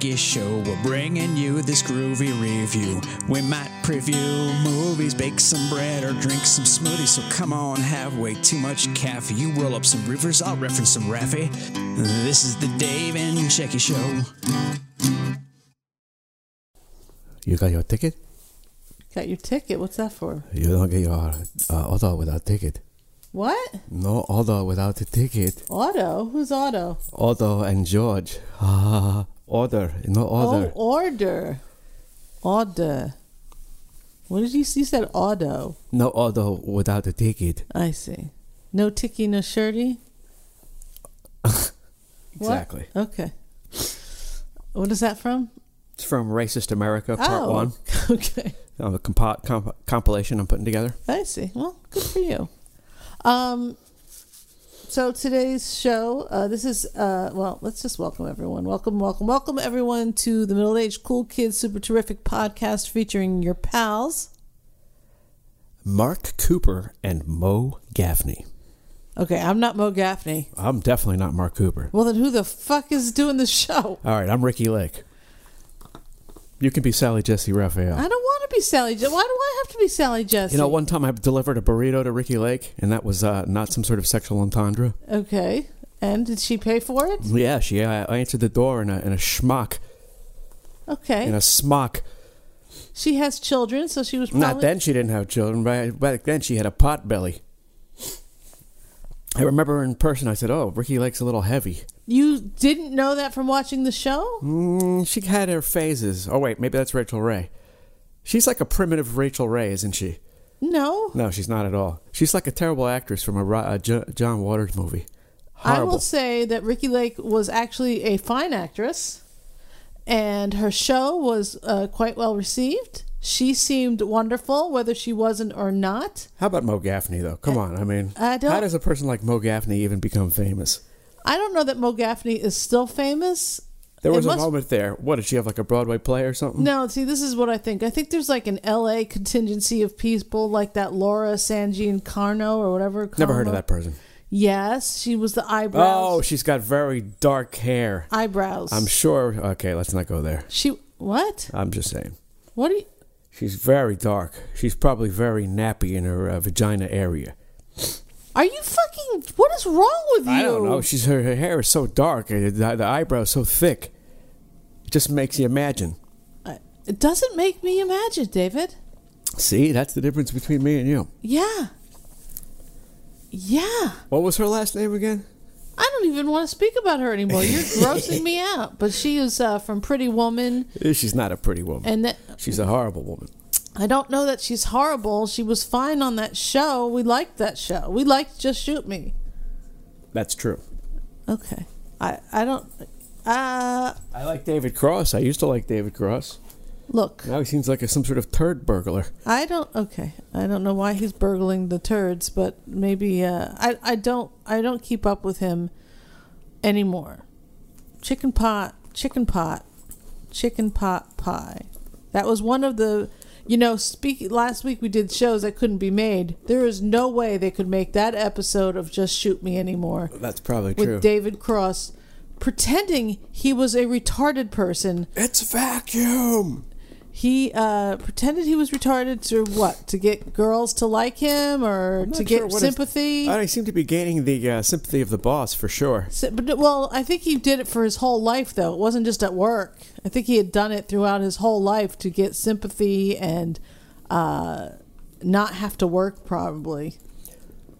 Dave Show. We're bringing you this groovy review. We might preview movies, bake some bread, or drink some smoothies. So come on, have way too much caffeine. You roll up some rivers, I'll reference some Raffy. This is the Dave and Shecky Show. You got your ticket? Got your ticket. What's that for? You don't get your uh, auto without ticket. What? No auto without the ticket. Auto? Who's auto? Auto and George. Order. No order. Oh, order. Order. What did you You said Otto. No auto without the ticket. I see. No ticky, no shirty? What? Exactly. Okay. What is that from? It's from Racist America, Part oh. 1. Okay. A compo- comp- compilation I'm putting together. I see. Well, good for you. Um, so today's show, uh, this is, uh, well, let's just welcome everyone. Welcome, welcome, welcome everyone to the Middle Aged Cool Kids Super Terrific podcast featuring your pals. Mark Cooper and Mo Gaffney. Okay, I'm not Mo Gaffney. I'm definitely not Mark Cooper. Well, then who the fuck is doing the show? All right, I'm Ricki Lake. You can be Sally Jessy Raphael. I don't want to be Sally. Je- Why do I have to be Sally Jessy? You know, one time I delivered a burrito to Ricki Lake, and that was uh, not some sort of sexual entendre. Okay, and did she pay for it? Yeah, she uh, answered the door in a, in a schmuck, Okay, in a smock. she has children, so she was probably Not then she didn't have children, but back then she had a pot belly. I remember in person. I said, "Oh, Ricki Lake's a little heavy." You didn't know that from watching the show? Mm, she had her phases. Oh wait, maybe that's Rachael Ray. She's like a primitive Rachael Ray, isn't she? No. No, she's not at all. She's like a terrible actress from a, a John Waters movie. I will say that Ricki Lake was actually a fine actress, and her show was uh, quite well received. She seemed wonderful, whether she wasn't or not. How about Mo Gaffney, though? Come on, I mean, I how does a person like Mo Gaffney even become famous? I don't know that Mo Gaffney is still famous. There It was a must- moment there. What did she have like a Broadway play or something? No, see, this is what I think. I think there's like an L.A. contingency of people like that Laura San Giacomo or whatever. Never heard of that person. Yes, she was the eyebrows. Oh, she's got very dark hair. eyebrows. I'm sure. Okay, let's not go there. She what? I'm just saying. What do you? She's very dark. She's probably very nappy in her uh, vagina area. Are you fucking? What is wrong with you? I don't know. She's her, her hair is so dark. and The, the eyebrows so thick. It just makes you imagine. It doesn't make me imagine, David. See, that's the difference between me and you. Yeah. Yeah. What was her last name again? I don't even want to speak about her anymore. You're grossing me out. But she is uh, from Pretty Woman, She's not a pretty woman. and that She's a horrible woman. I don't know that she's horrible. She was fine on that show. We liked that show. We liked Just Shoot Me. That's true. Okay. I I don't. Uh, I like David Cross. I used to like David Cross. look. Now he seems like a, some sort of turd burglar. I don't. Okay, I don't know why he's burgling the turds, but maybe uh, I. I don't. I don't keep up with him anymore. Chicken pot, chicken pot, chicken pot pie. That was one of the. You know, speak. Last week we did shows that couldn't be made. There is no way they could make that episode of Just Shoot Me anymore That's probably with true. With David Cross pretending he was a retarded person it's vacuum. He uh, pretended he was retarded to what? To get girls to like him or to get sure his- sympathy? I seem to be gaining the uh, sympathy of the boss for sure. Sy- but well, I think he did it for his whole life, though. It wasn't just at work. I think he had done it throughout his whole life to get sympathy and uh, not have to work, probably.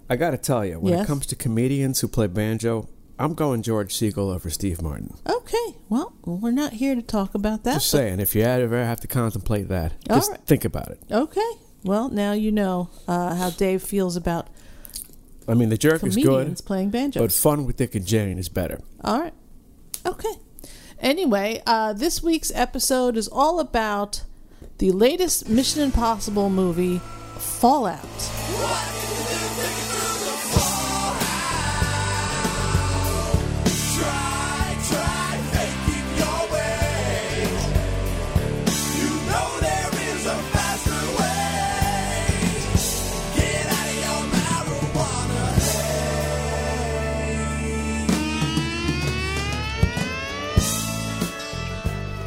I got to tell you, when Yes? it comes to comedians who play banjo, I'm going George Segal over Steve Martin. Okay, well, we're not here to talk about that. Just but- saying, if you ever have to contemplate that, All just right. think about it. Okay, well, now you know uh, how Dave feels about I mean, the jerk is good, playing banjo. but fun with Dick and Jane is better. All right. Okay. Anyway, uh, this week's episode is all about the latest Mission Impossible movie, Fallout. Try,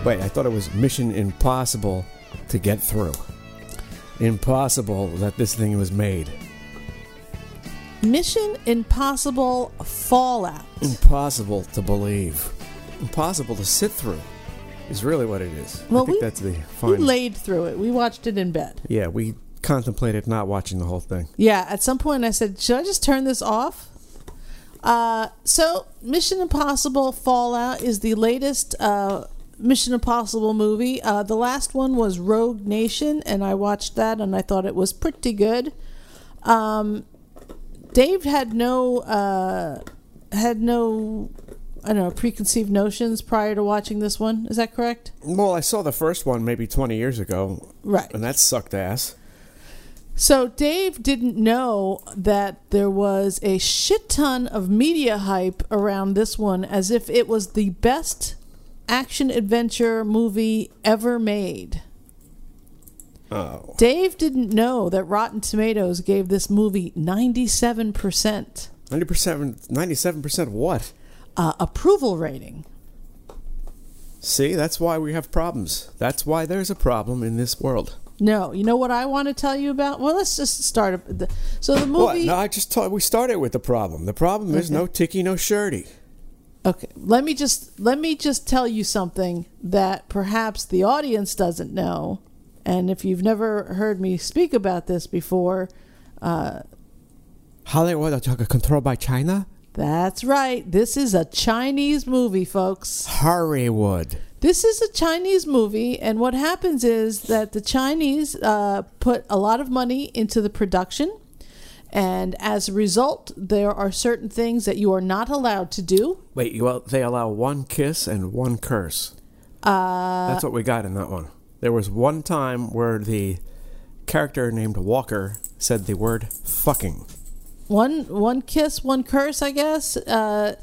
Wait, I thought it was Mission Impossible to get through. Impossible that this thing was made. Mission Impossible Fallout. Impossible to believe. Impossible to sit through. Is really what it is. Well, I think we- that's the We laid through it. We watched it in bed. yeah, we contemplated not watching the whole thing. Yeah, at some point I said, should I just turn this off? Uh, so, Mission Impossible Fallout is the latest uh, Mission Impossible movie. Uh, the last one was Rogue Nation, and I watched that and I thought it was pretty good. Um, Dave had no uh, had no I don't know preconceived notions prior to watching this one. Is that correct? Well, I saw the first one maybe 20 years ago, Right. and that sucked ass. So Dave didn't know that there was a shit ton of media hype around this one as if it was the best action adventure movie ever made. Oh. Dave didn't know that Rotten Tomatoes gave this movie 97% 90%, 97% what? uh, approval rating. See, that's why we have problems. That's why there's a problem in this world. No, you know what I want to tell you about? Well, let's just start. the- So the What? movie. No, I just told we started with the problem. The problem is Okay. no ticky, no shirty. Okay, let me just let me just tell you something that perhaps the audience doesn't know, and if you've never heard me speak about this before, uh, Hollywood controlled by China? that's right. This is a Chinese movie, folks. Hollywood. This is a Chinese movie, and what happens is that the Chinese uh, put a lot of money into the production, and as a result, there are certain things that you are not allowed to do. Wait, well, they allow one kiss and one curse. Uh, That's what we got in that one. There was one time where the character named Walker said the word fucking. one one kiss, one curse, I guess. Uh,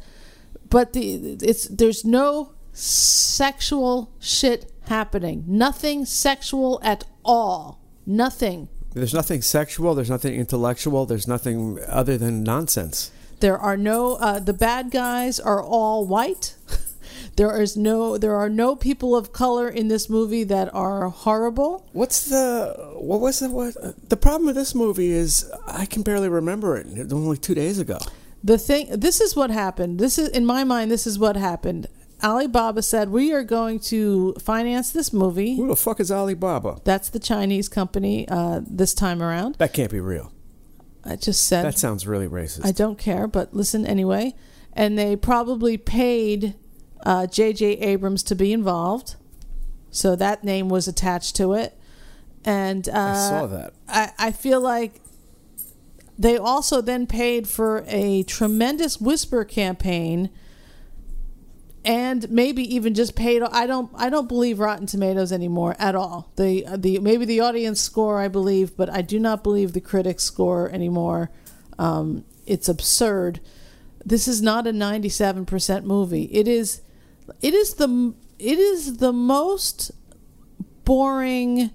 but the it's there's no sexual shit happening. Nothing sexual at all. Nothing. There's nothing sexual, there's nothing intellectual, there's nothing other than nonsense. There are no uh, the bad guys are all white. there is no there are no people of color in this movie that are horrible. What's the what was the what the problem with this movie is I can barely remember it. It was only 2 days ago. The thing this is what happened. This is in my mind this is what happened. Alibaba said we are going to finance this movie. Who the fuck is Alibaba? That's the Chinese company uh, this time around. That can't be real. I just said That sounds really racist. I don't care, but listen anyway. And they probably paid uh, J.J. Abrams to be involved, so that name was attached to it. And uh, I saw that. I, I feel like they also then paid for a tremendous whisper campaign and maybe even just paid I don't I don't believe Rotten Tomatoes anymore at all. The the maybe the audience score I believe, but I do not believe the critics score anymore. Um, it's absurd. This is not a 97% movie. It is it is the it is the most boring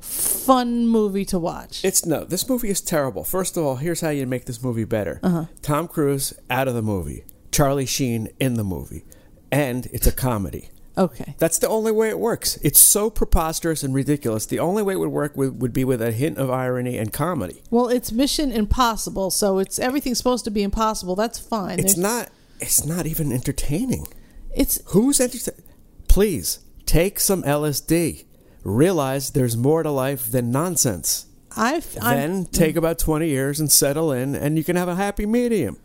fun movie to watch. It's no. This movie is terrible. First of all, here's how you make this movie better. Uh-huh. Tom Cruise out of the movie. Charlie Sheen in the movie, and it's a comedy. okay. That's the only way it works. It's so preposterous and ridiculous. The only way it would work would, would be with a hint of irony and comedy. Well, it's Mission Impossible, so it's everything's supposed to be impossible. That's fine. It's There's- not. It's not even entertaining. It's Who's entertaining? Please take some LSD. Realize there's more to life than nonsense. I've I'm, Then take about 20 years and settle in, and you can have a happy medium.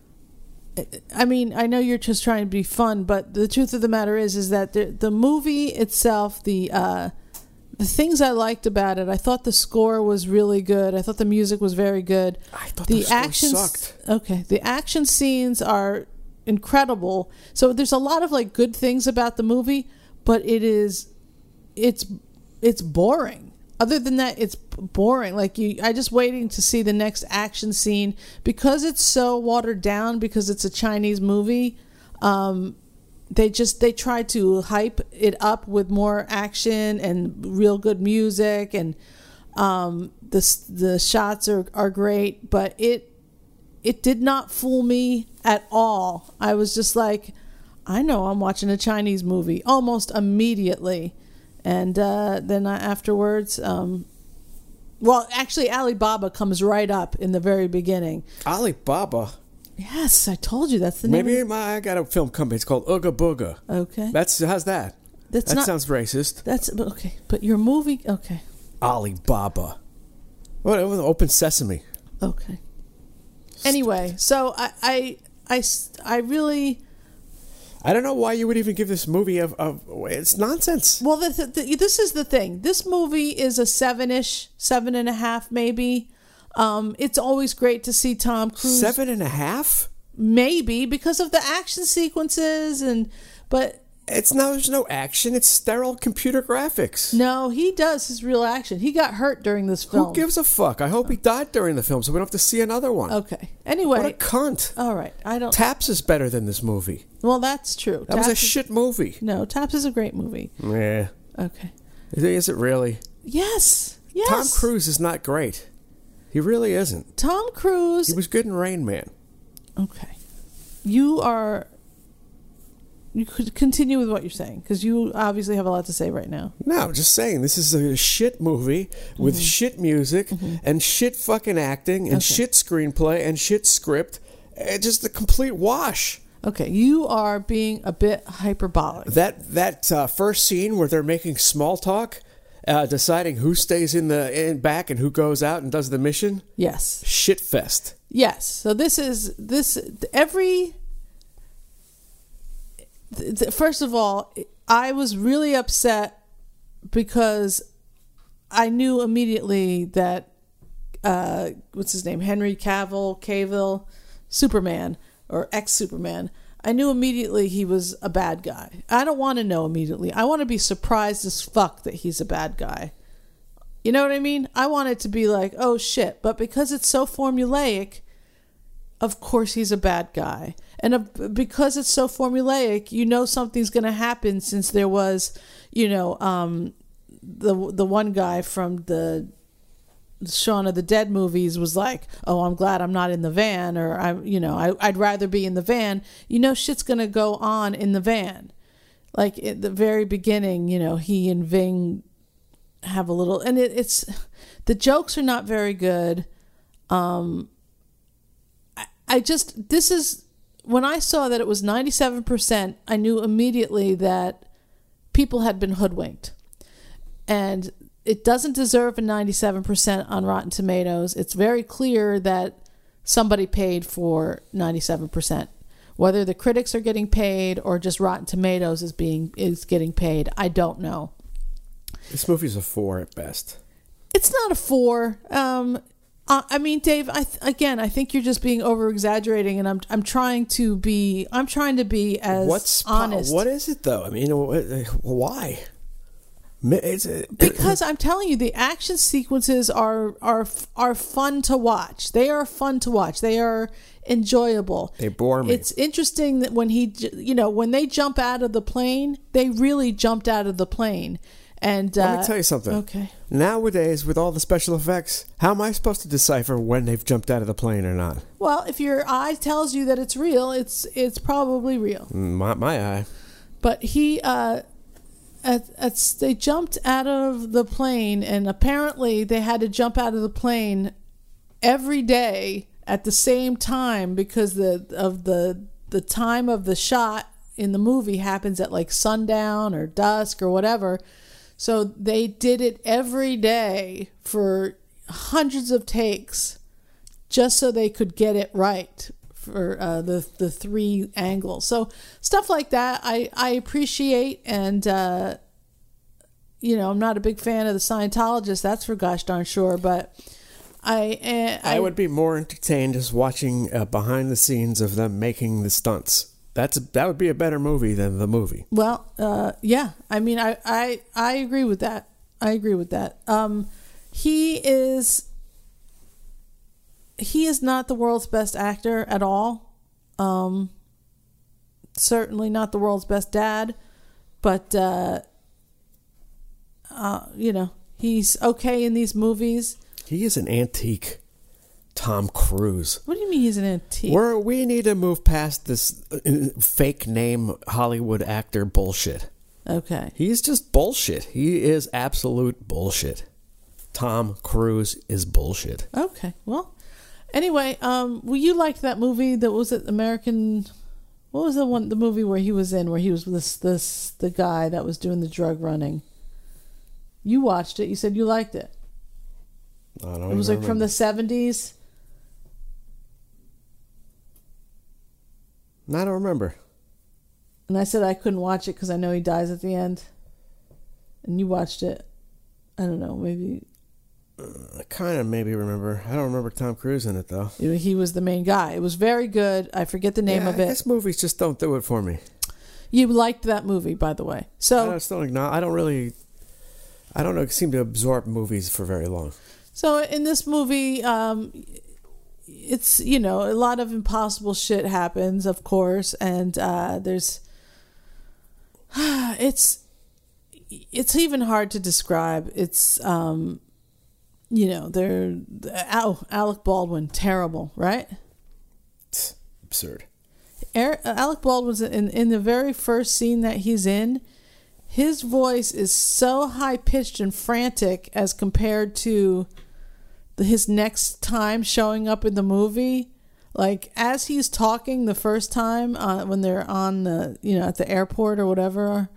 I mean, I know you're just trying to be fun, but the truth of the matter is, is that the the movie itself, the uh, the things I liked about it, I thought the score was really good. I thought the music was very good. I thought the score action sucked. Okay, the action scenes are incredible. So there's a lot of like good things about the movie, but it is it's it's boring. Other than that, it's boring. Like you, I just waiting to see the next action scene because it's so watered down because it's a Chinese movie. Um, they just they try to hype it up with more action and real good music and um, the the shots are are great, but it it did not fool me at all. I was just like, I know I'm watching a Chinese movie almost immediately, and uh, then I, afterwards, um, well, actually, Alibaba comes right up in the very beginning. Alibaba. Yes, I told you that's the name. Maybe my, I got a film company. It's called Ooga Booga. Okay, That's how's that? That's that not- sounds racist. that's okay. But your movie, okay, Alibaba. What? Open Sesame. okay. Anyway, so I I I, I really. I don't know why you would even give this movie of it's nonsense. Well, the, the, this is the thing. This movie is a seven-ish, seven and a half, maybe. Um, it's always great to see Tom Cruise. Seven and a half. maybe because of the action sequences, and but It's no. There's no action. It's sterile computer graphics. no, he does his real action. He got hurt during this film. Who gives a fuck? I hope he died during the film, so we don't have to see another one. Okay. Anyway, what a cunt. all right. I don't. Taps is better than this movie. well, that's true. That was a is- shit movie. No, Taps is a great movie. Yeah. Okay. Is it really? Yes. Yes. Tom Cruise is not great. He really isn't. Tom Cruise. He was good in Rain Man. Okay. You are. You could continue with what you're saying because you obviously have a lot to say right now. No, I'm just saying this is a shit movie with shit music and shit fucking acting and Okay. shit screenplay and shit script. Eh, just a complete wash. Okay, you are being a bit hyperbolic. That that uh, first scene where they're making small talk, uh, deciding who stays in the in back and who goes out and does the mission. Yes. Shit fest. Yes. So this is this every. First of all, I was really upset because I knew immediately that uh, what's his name, Henry Cavill, Cavill, Superman or ex Superman. I knew immediately he was a bad guy. I don't want to know immediately. I want to be surprised as fuck that he's a bad guy. You know what I mean? I want it to be like, oh shit. But because it's so formulaic, of course he's a bad guy. And because it's so formulaic, you know something's going to happen since there was, you know, um, the the one guy from the Shaun of the Dead movies was like, "Oh, I'm glad I'm not in the van," or "I'm, you know, I, I'd rather be in the van." You know, shit's gonna go on in the van. Like at the very beginning, you know, he and Ving have a little, and it, it's the jokes are not very good. Um, I, I just this is when I saw that it was 97 percent, I knew immediately that people had been hoodwinked and it doesn't deserve a 97% on Rotten Tomatoes. It's very clear that somebody paid for 97%. Whether the critics are getting paid or just Rotten Tomatoes is being is getting paid, I don't know. This movie's a four at best. It's not a 4. Um I I mean, Dave. I th- again, I think you're just being over exaggerating, and I'm I'm trying to be I'm trying to be as What's po- honest. What is it though? I mean, wh- why? Mi- It's uh, because I'm telling you, the action sequences are are are fun to watch. They are fun to watch. They are enjoyable. They bore me. It's interesting that when he, you know, when they jump out of the plane, they really jumped out of the plane. And Let uh, me tell you something. Okay. Nowadays, with all the special effects, how am I supposed to decipher when they've jumped out of the plane or not? Well, if your eye tells you that it's real, it's it's probably real. My, my eye. But he, uh, at, at, they jumped out of the plane, and apparently they had to jump out of the plane every day at the same time because the of the the time of the shot in the movie happens at like sundown or dusk or whatever. So they did it every day for hundreds of takes just so they could get it right for uh, the the three angles. So stuff like that, I I appreciate, and uh, you know, I'm not a big fan of the Scientologists. That's for gosh darn sure. But I, uh, I would be more entertained just watching uh, behind the scenes of them making the stunts. That's that would be a better movie than the movie. Well, uh, yeah. I mean, I, I, I agree with that. I agree with that. Um, he is, he is not the world's best actor at all. Um, certainly not the world's best dad, but, uh, uh, you know, he's okay in these movies. He is an antique. Tom Cruise. What do you mean he's an antique? We're, we need to move past this uh, fake name Hollywood actor bullshit. okay. He's just bullshit. He is absolute bullshit. Tom Cruise is bullshit. Okay. Well, anyway, um, well, you liked that movie that was it American. What was the one the movie where he was in where he was this this the guy that was doing the drug running? You watched it. You said you liked it. I don't know. It was like from the seventies. I don't remember. And I said I couldn't watch it because I know he dies at the end. And you watched it. I don't know. Maybe I kind of maybe remember. I don't remember Tom Cruise in it though. you know, he was the main guy. It was very good. I forget the name Yeah, of it. guess movies just don't do it for me. You liked that movie, by the way. I So just don't acknowledge. I don't really. I don't know. Seem to absorb movies for very long. So in this movie, um, it's you know a lot of impossible shit happens, of course, and uh, there's it's it's even hard to describe. It's um, you know they're oh Alec Baldwin terrible, right? It's absurd. Eric, Alec Baldwin's in in the very first scene that he's in. His voice is so high pitched and frantic as compared to his next time showing up in the movie. Like as he's talking the first time uh, when they're on the you know at the airport or whatever,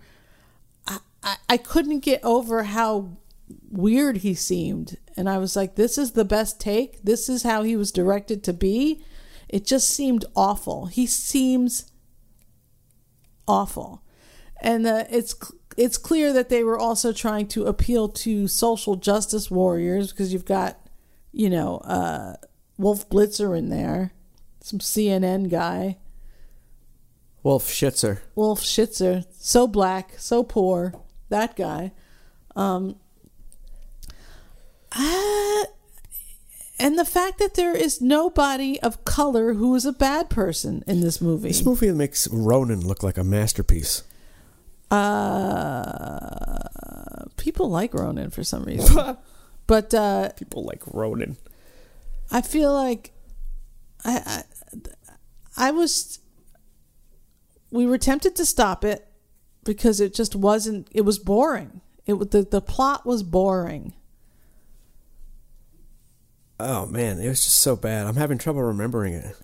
I, I I couldn't get over how weird he seemed, and I was like, this is the best take. This is how he was directed to be. It just seemed awful. He seems awful, and uh, it's it's clear that they were also trying to appeal to social justice warriors because you've got, you know, uh, Wolf Blitzer in there, some CNN guy, Wolf Schitzer. Wolf Schitzer, so black, so poor, that guy. Um, ah, and the fact that there is nobody of color who is a bad person in this movie. This movie makes Ronan look like a masterpiece. Uh, people like Ronan for some reason, but uh, People like Ronan. I feel like I, I I was we were tempted to stop it because it just wasn't it was boring. It the the plot was boring. Oh man, it was just so bad. I'm having trouble remembering it.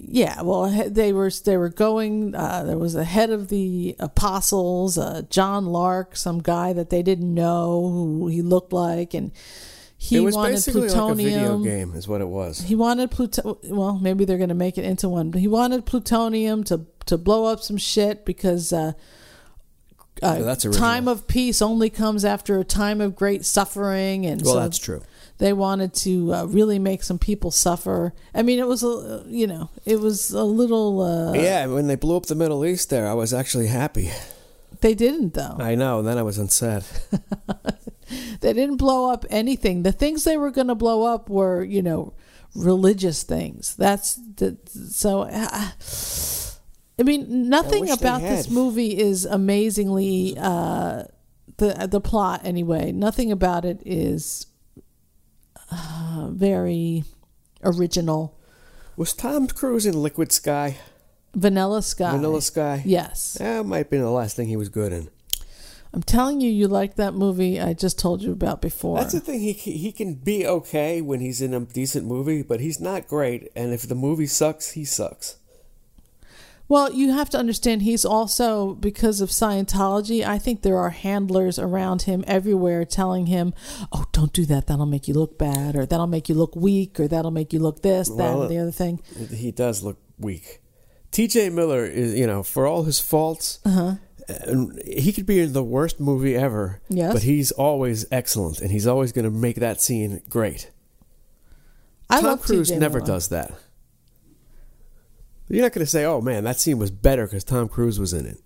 Yeah, well, they were they were going. Uh, there was the head of the apostles, uh, John Lark, some guy that they didn't know who he looked like, and he it was wanted basically plutonium. like a video game, is what it was. He wanted pluto. Well, maybe they're going to make it into one. But he wanted plutonium to to blow up some shit because uh, uh, Yeah, that's original. time of peace only comes after a time of great suffering, and Well, so that's true. They wanted to uh, really make some people suffer. I mean, it was a you know, it was a little. Uh, yeah, when they blew up the Middle East, there, I was actually happy. They didn't though. I know. Then I was upset. They didn't blow up anything. The things they were going to blow up were, you know, religious things. That's the so. Uh, I mean, nothing they about this movie is amazingly uh, the the plot. Anyway, nothing about it is uh, very original. Was Tom Cruise in Liquid Sky? Vanilla Sky. Vanilla Sky? Yes, That might have been the last thing he was good in. I'm telling you, you like that movie. I just told you about before. That's the thing. He he can be okay when he's in a decent movie, but he's not great. And if the movie sucks, he sucks. Well, you have to understand he's also because of Scientology. I think there are handlers around him everywhere telling him, "Oh, don't do that. That'll make you look bad, or that'll make you look weak, or that'll make you look this, that, Well, and the other thing." He does look weak. T.J. Miller is, you know, for all his faults, Uh-huh. he could be in the worst movie ever. Yes. But he's always excellent, and he's always going to make that scene great. I Tom Cruise never Miller. does that. You're not going to say, "Oh man, that scene was better because Tom Cruise was in it."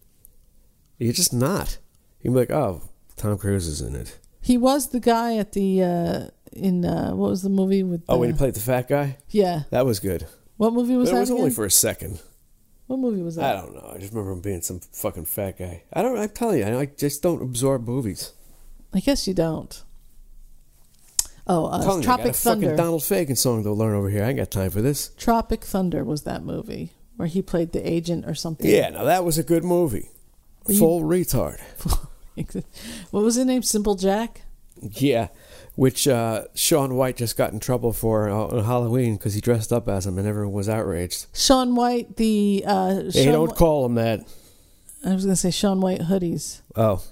You're just not. You're like, "Oh, Tom Cruise is in it." He was the guy at the uh in uh what was the movie with Oh, when the- he played the fat guy, Yeah. that was good. What movie was but it that? was only for a second. what movie was that? I don't know. I just remember him being some fucking fat guy. I don't. I'm telling you, I I just don't absorb movies. I guess you don't. Oh, uh, you, I got Tropic a fucking Thunder. Donald Fagen song to learn over here. I ain't got time for this. Tropic Thunder was that movie where he played the agent or something. Yeah, now that was a good movie. You- Full retard. what was his name? Simple Jack. Yeah, which uh, Shaun White just got in trouble for uh, on Halloween because he dressed up as him and everyone was outraged. Shaun White. The uh, Hey, Shaun don't Whi- call him that. I was gonna say Shaun White hoodies. Oh,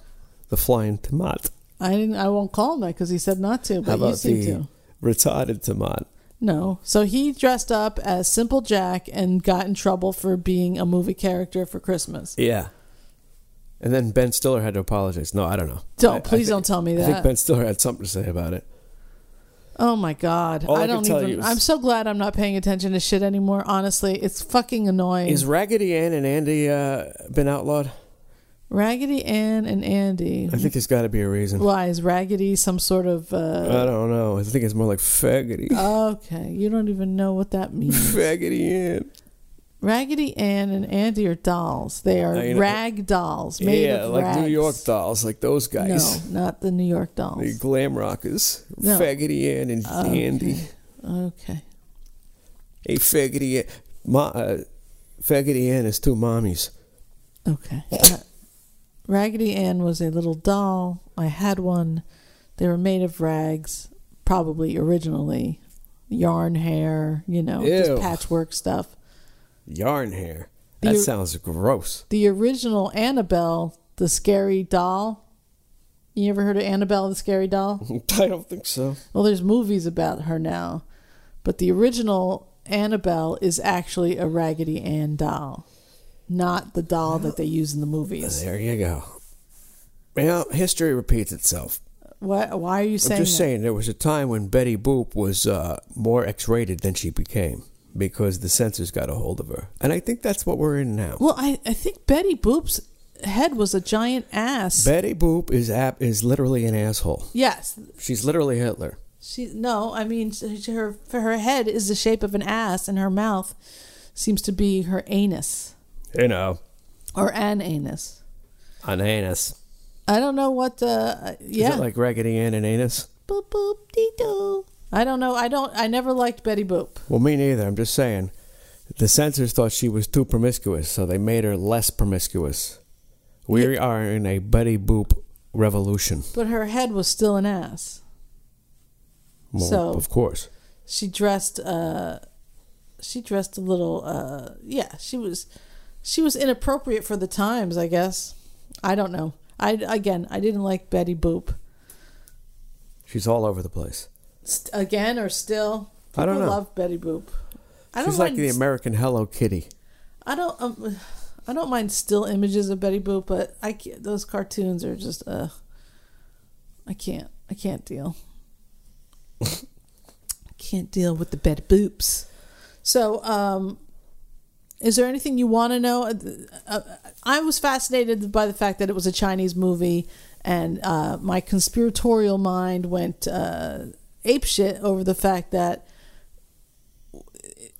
the flying tomat. I didn't. I won't call him that because he said not to. But How you about seem the to. retarded tomat? No. So he dressed up as Simple Jack and got in trouble for being a movie character for Christmas. Yeah. And then Ben Stiller had to apologize. No, I don't know. Don't I- I please thi- don't tell me that. I think. Ben Stiller had something to say about it. oh my god. All I I can don't tell even you is- I'm so glad I'm not paying attention to shit anymore. Honestly, it's fucking annoying. Is Raggedy Ann and Andy uh, been outlawed? Raggedy Ann and Andy. I think there's got to be a reason. Why is Raggedy some sort of I uh don't know. I think it's more like faggoty. Okay, you don't even know what that means. faggoty Ann. Raggedy Ann and Andy are dolls. They are I know. rag dolls made Yeah, of like rags. New York dolls, like those guys. No, not the New York dolls. The glam rockers. No. Faggoty Ann and Okay. Andy. Okay. Hey, Faggoty Ann. Ma, uh, Faggoty Ann is two mommies. Okay. Raggedy Ann was a little doll. I had one. They were made of rags, probably originally. Yarn hair, you know, Ew. just patchwork stuff. Yarn hair. That The- sounds gross. The original Annabelle, the scary doll. You ever heard of Annabelle the scary doll? I don't think so. Well, there's movies about her now, but the original Annabelle is actually a Raggedy Ann doll, not the doll that they use in the movies. There you go. Well, history repeats itself. Why, why are you saying I'm just that? saying there was a time when Betty Boop was uh, more X-rated than she became because the censors got a hold of her, and I think that's what we're in now. Well, I, I think Betty Boop's head was a giant ass. Betty Boop is ap- is literally an asshole. yes, She's literally Hitler. she. No, I mean her her head is the shape of an ass, and her mouth seems to be her anus You know, or an anus. an anus. I don't know what the Is yeah. it like Raggedy Ann and anus? boop boop dee doo. I don't know. I don't. I never liked Betty Boop. Well, me neither. I'm just saying. The censors thought she was too promiscuous, so they made her less promiscuous. We are in a Betty Boop revolution. But her head was still an ass. Well, So- of course. She dressed uh she dressed a little uh yeah, she was she was inappropriate for the times, I guess. I don't know. I again, I didn't like Betty Boop. She's all over the place. St- again or still? I don't know. love Betty Boop. I She's don't like the American Hello Kitty. I don't um, I don't mind still images of Betty Boop, but I can't, those cartoons are just uh I can't. I can't deal. I can't deal with the Betty Boops. So, um is there anything you want to know? Uh, uh, I was fascinated by the fact that it was a Chinese movie, and uh, my conspiratorial mind went uh, apeshit over the fact that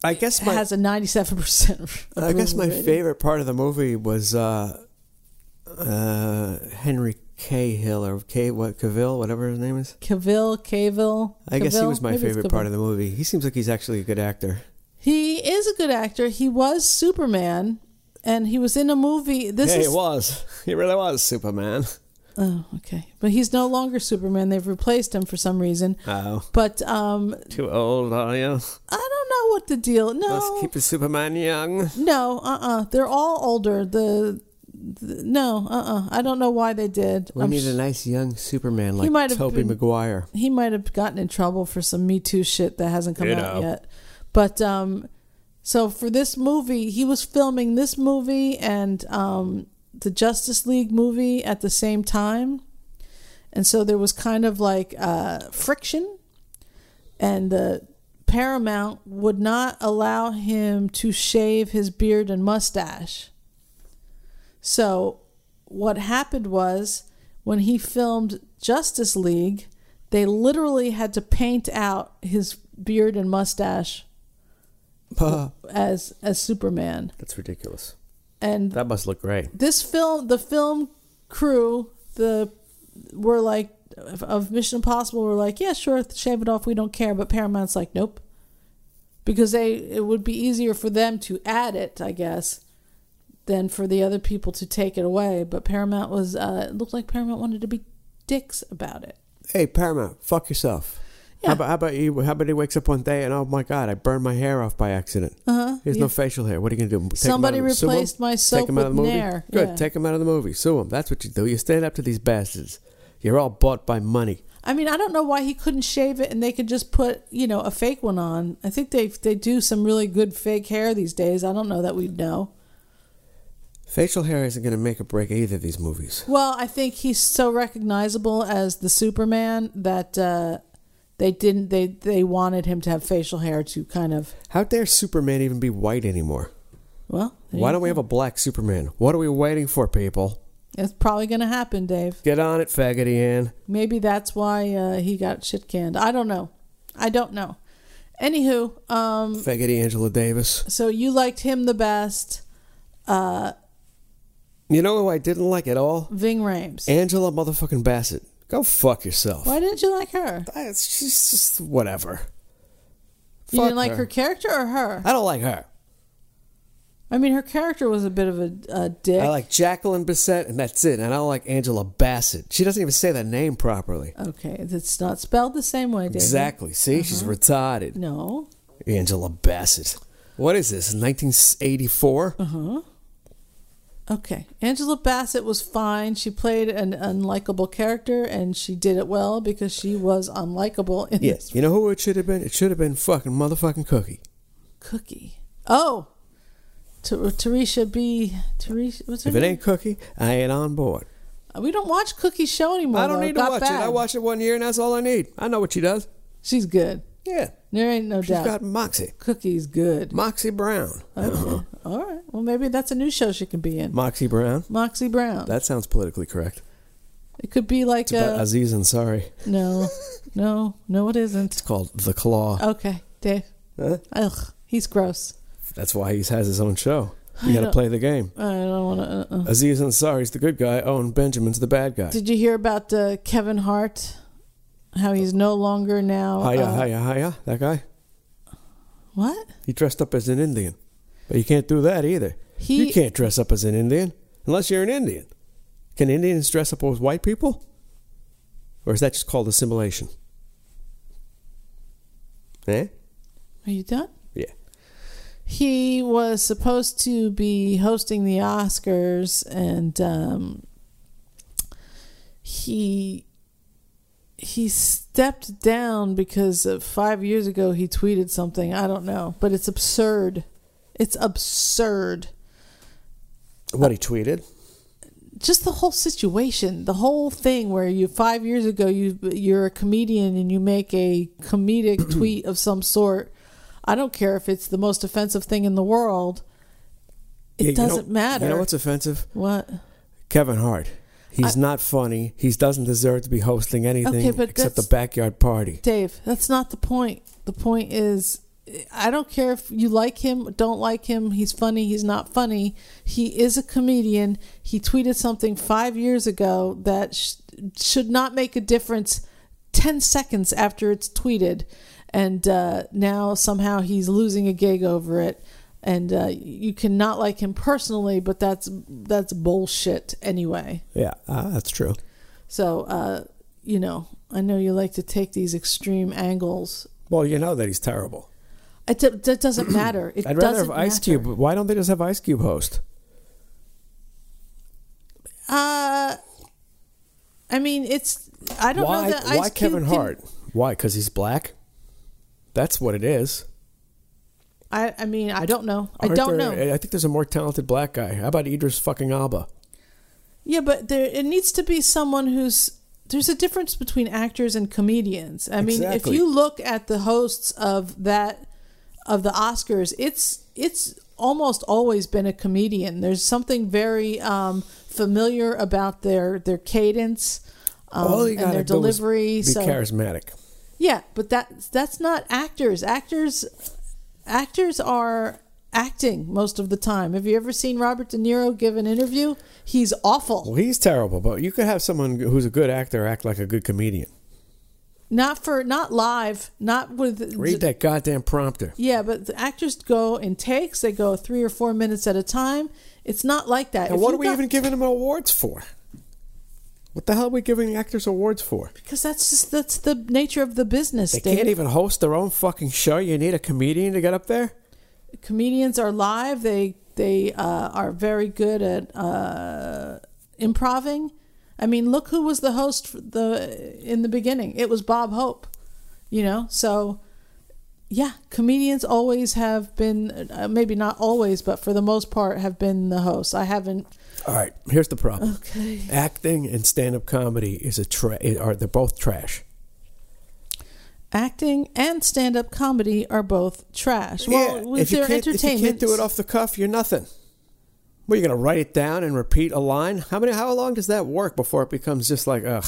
I guess it my has a ninety-seven percent. I guess my favorite part of the movie was uh, uh, Henry Cavill or K what Cavill, whatever his name is. Cavill, Cavill. I guess he was my Maybe favorite part of the movie. He seems like he's actually a good actor. He is a good actor. He was Superman, and he was in a movie. This yeah, is he was. He really was Superman. oh okay, but he's no longer Superman. They've replaced him for some reason. Oh, But um, too old, are you? I don't know what the deal. No, Let's keep the Superman young. no, uh, uh they're all older. The, the no, uh, uh I don't know why they did. We I'm need sh- a nice young Superman like Toby been- Maguire. he might have gotten in trouble for some Me Too shit that hasn't come You out know. yet. But um, so for this movie, he was filming this movie, and um, the Justice League movie at the same time, and so there was kind of like uh, friction, and the Paramount would not allow him to shave his beard and mustache. So, what happened was when he filmed Justice League, they literally had to paint out his beard and mustache as as Superman. That's ridiculous. And That must look great. this film, the film crew, the were like of- of Mission Impossible were like, yeah, sure, shave it off, we don't care. But Paramount's like, nope, because they it would be easier for them to add it, I guess, than for the other people to take it away. But Paramount was uh, it looked like Paramount wanted to be dicks about it. Hey, Paramount, fuck yourself. Yeah. How about how about you? How about he wakes up one day and oh my god, I burned my hair off by accident. Uh huh. He has no facial hair. What are you gonna do? Take him Somebody out of the- replaced my Take soap him out of the movie. Nair. Good. Yeah. Take him out of the movie. Sue him. That's what you do. You stand up to these bastards. You're all bought by money. I mean, I don't know why he couldn't shave it and they could just put, you know, a fake one on. I think they they do some really good fake hair these days. I don't know that we'd know. Facial hair isn't gonna make or break either of these movies. Well, I think he's so recognizable as the Superman that uh, they didn't they they wanted him to have facial hair to kind of How dare Superman even be white anymore? well. there Why you don't we have a black Superman? What are we waiting for, people? It's probably going to happen, Dave. Get on it, faggoty Ann. Maybe that's why uh, he got shit canned. I don't know. I don't know. Anywho, um, Faggoty Angela Davis. so you liked him the best, uh, You know who I didn't like at all? Ving Rhames. Angela motherfucking Bassett. Go fuck yourself. Why didn't you like her? I- She's just whatever. You Fuck didn't like her. character or her? I don't like her. I mean, her character was a bit of a, a dick. I like Jacqueline Bisset, and that's it. And I don't like Angela Bassett. She doesn't even say that name properly. Okay, it's not spelled the same way, David. Exactly. See, she's uh-huh. retarded. No. Angela Bassett. What is this? 1984? Okay. Angela Bassett was fine. She played an unlikable character and she did it well because she was unlikable in Yes. this You know who it should have been? It should have been fucking motherfucking Cookie. cookie. Oh. Ter- Teresa B. Teresa. What's her If it ain't Cookie, I ain't on board. We don't watch Cookie's show anymore. I don't though. need to watch bad. it. I watched it one year, and that's all I need. I know what she does. She's good. Yeah. There ain't no She's doubt. got Moxie. Cookie's good. Moxie Brown. Okay. All right. Well, maybe that's a new show she can be in. Moxie Brown. Moxie Brown. That sounds politically correct. it could be like It's about a. Aziz Ansari. No. No. No, it isn't. It's called The Claw. Okay, Dave. Huh? Ugh. He's gross. That's why he has his own show. I You got to don't- play the game. I don't want to. Uh-uh. Aziz Ansari's the good guy. Owen Benjamin's the bad guy. Did you hear about uh, Kevin Hart? How he's no longer now. Hiya, uh, hiya, hiya. That guy. What? He dressed up as an Indian. But you can't do that either. He you can't dress up as an Indian unless you're an Indian. Can Indians dress up as white people? Or is that just called assimilation? Eh? Are you done? Yeah. He was supposed to be hosting the Oscars, and um, he he stepped down because five years ago he tweeted something. I don't know, but it's absurd. It's absurd. What he tweeted? just the whole situation, the whole thing where you five years ago you you're a comedian and you make a comedic tweet of some sort. I don't care if it's the most offensive thing in the world. It Yeah, doesn't matter. You know what's offensive? what? Kevin Hart. He's not funny. He doesn't deserve to be hosting anything Okay, except the backyard party. Dave, that's not the point. The point is I don't care if you like him, don't like him, he's funny, he's not funny. He is a comedian. He tweeted something 5 years ago that sh- should not make a difference 10 seconds after it's tweeted. And uh, now somehow he's losing a gig over it. And uh, you cannot like him personally, but that's that's bullshit anyway. Yeah, ah, that's true. So, uh, you know, I know you like to take these extreme angles. Well, you know that he's terrible. It d- that doesn't matter. It I'd rather have Ice matter. Cube. Why don't they just have Ice Cube host? Uh, I mean, it's. I don't why? know that Ice why Cube Kevin can- Hart? Why? Because he's black. That's what it is. I. I mean, I don't know. I Aren't don't there- know. I think there's a more talented black guy. How about Idris fucking Alba? Yeah, but there it needs to be someone who's there's a difference between actors and comedians. I mean, if you look at the hosts of that of the Oscars, it's it's almost always been a comedian. There's something very um, familiar about their their cadence um, and their delivery. Be so charismatic. yeah, but that that's not actors. Actors actors are acting most of the time. Have you ever seen Robert De Niro give an interview? He's awful. Well, he's terrible, but you could have someone who's a good actor act like a good comedian. Not for not live, not with Read that goddamn prompter. Yeah, but the actors go in takes. They go three or four minutes at a time. It's not like that. And If what are we got- even giving them awards for? What the hell are we giving actors awards for? Because that's just that's the nature of the business. They Dave. can't even host their own fucking show. You need a comedian to get up there. comedians are live. They they uh, are very good at uh, improving. I mean, look who was the host for the in the beginning. It was Bob Hope. You know, so yeah, comedians always have been uh, maybe not always, but for the most part have been the hosts. I haven't. All right, here's the problem. Okay. Acting and stand-up comedy is a tra- are they're both trash. Acting and stand-up comedy are both trash. Well, yeah, with if you can't if you can't do it off the cuff, you're nothing. Well, you're gonna write it down and repeat a line? How many? How long does that work before it becomes just like ugh?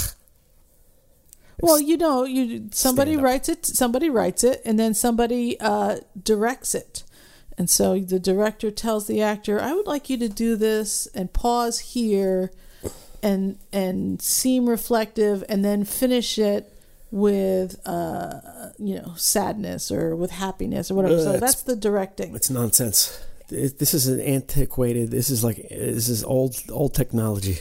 Well, you know, you somebody writes it, somebody writes it, and then somebody uh, directs it. And so the director tells the actor, "I would like you to do this and pause here, and and seem reflective, and then finish it with uh, you know sadness or with happiness or whatever." Ugh, so that's the directing. It's nonsense. It- This is an antiquated. This is like this is old old technology.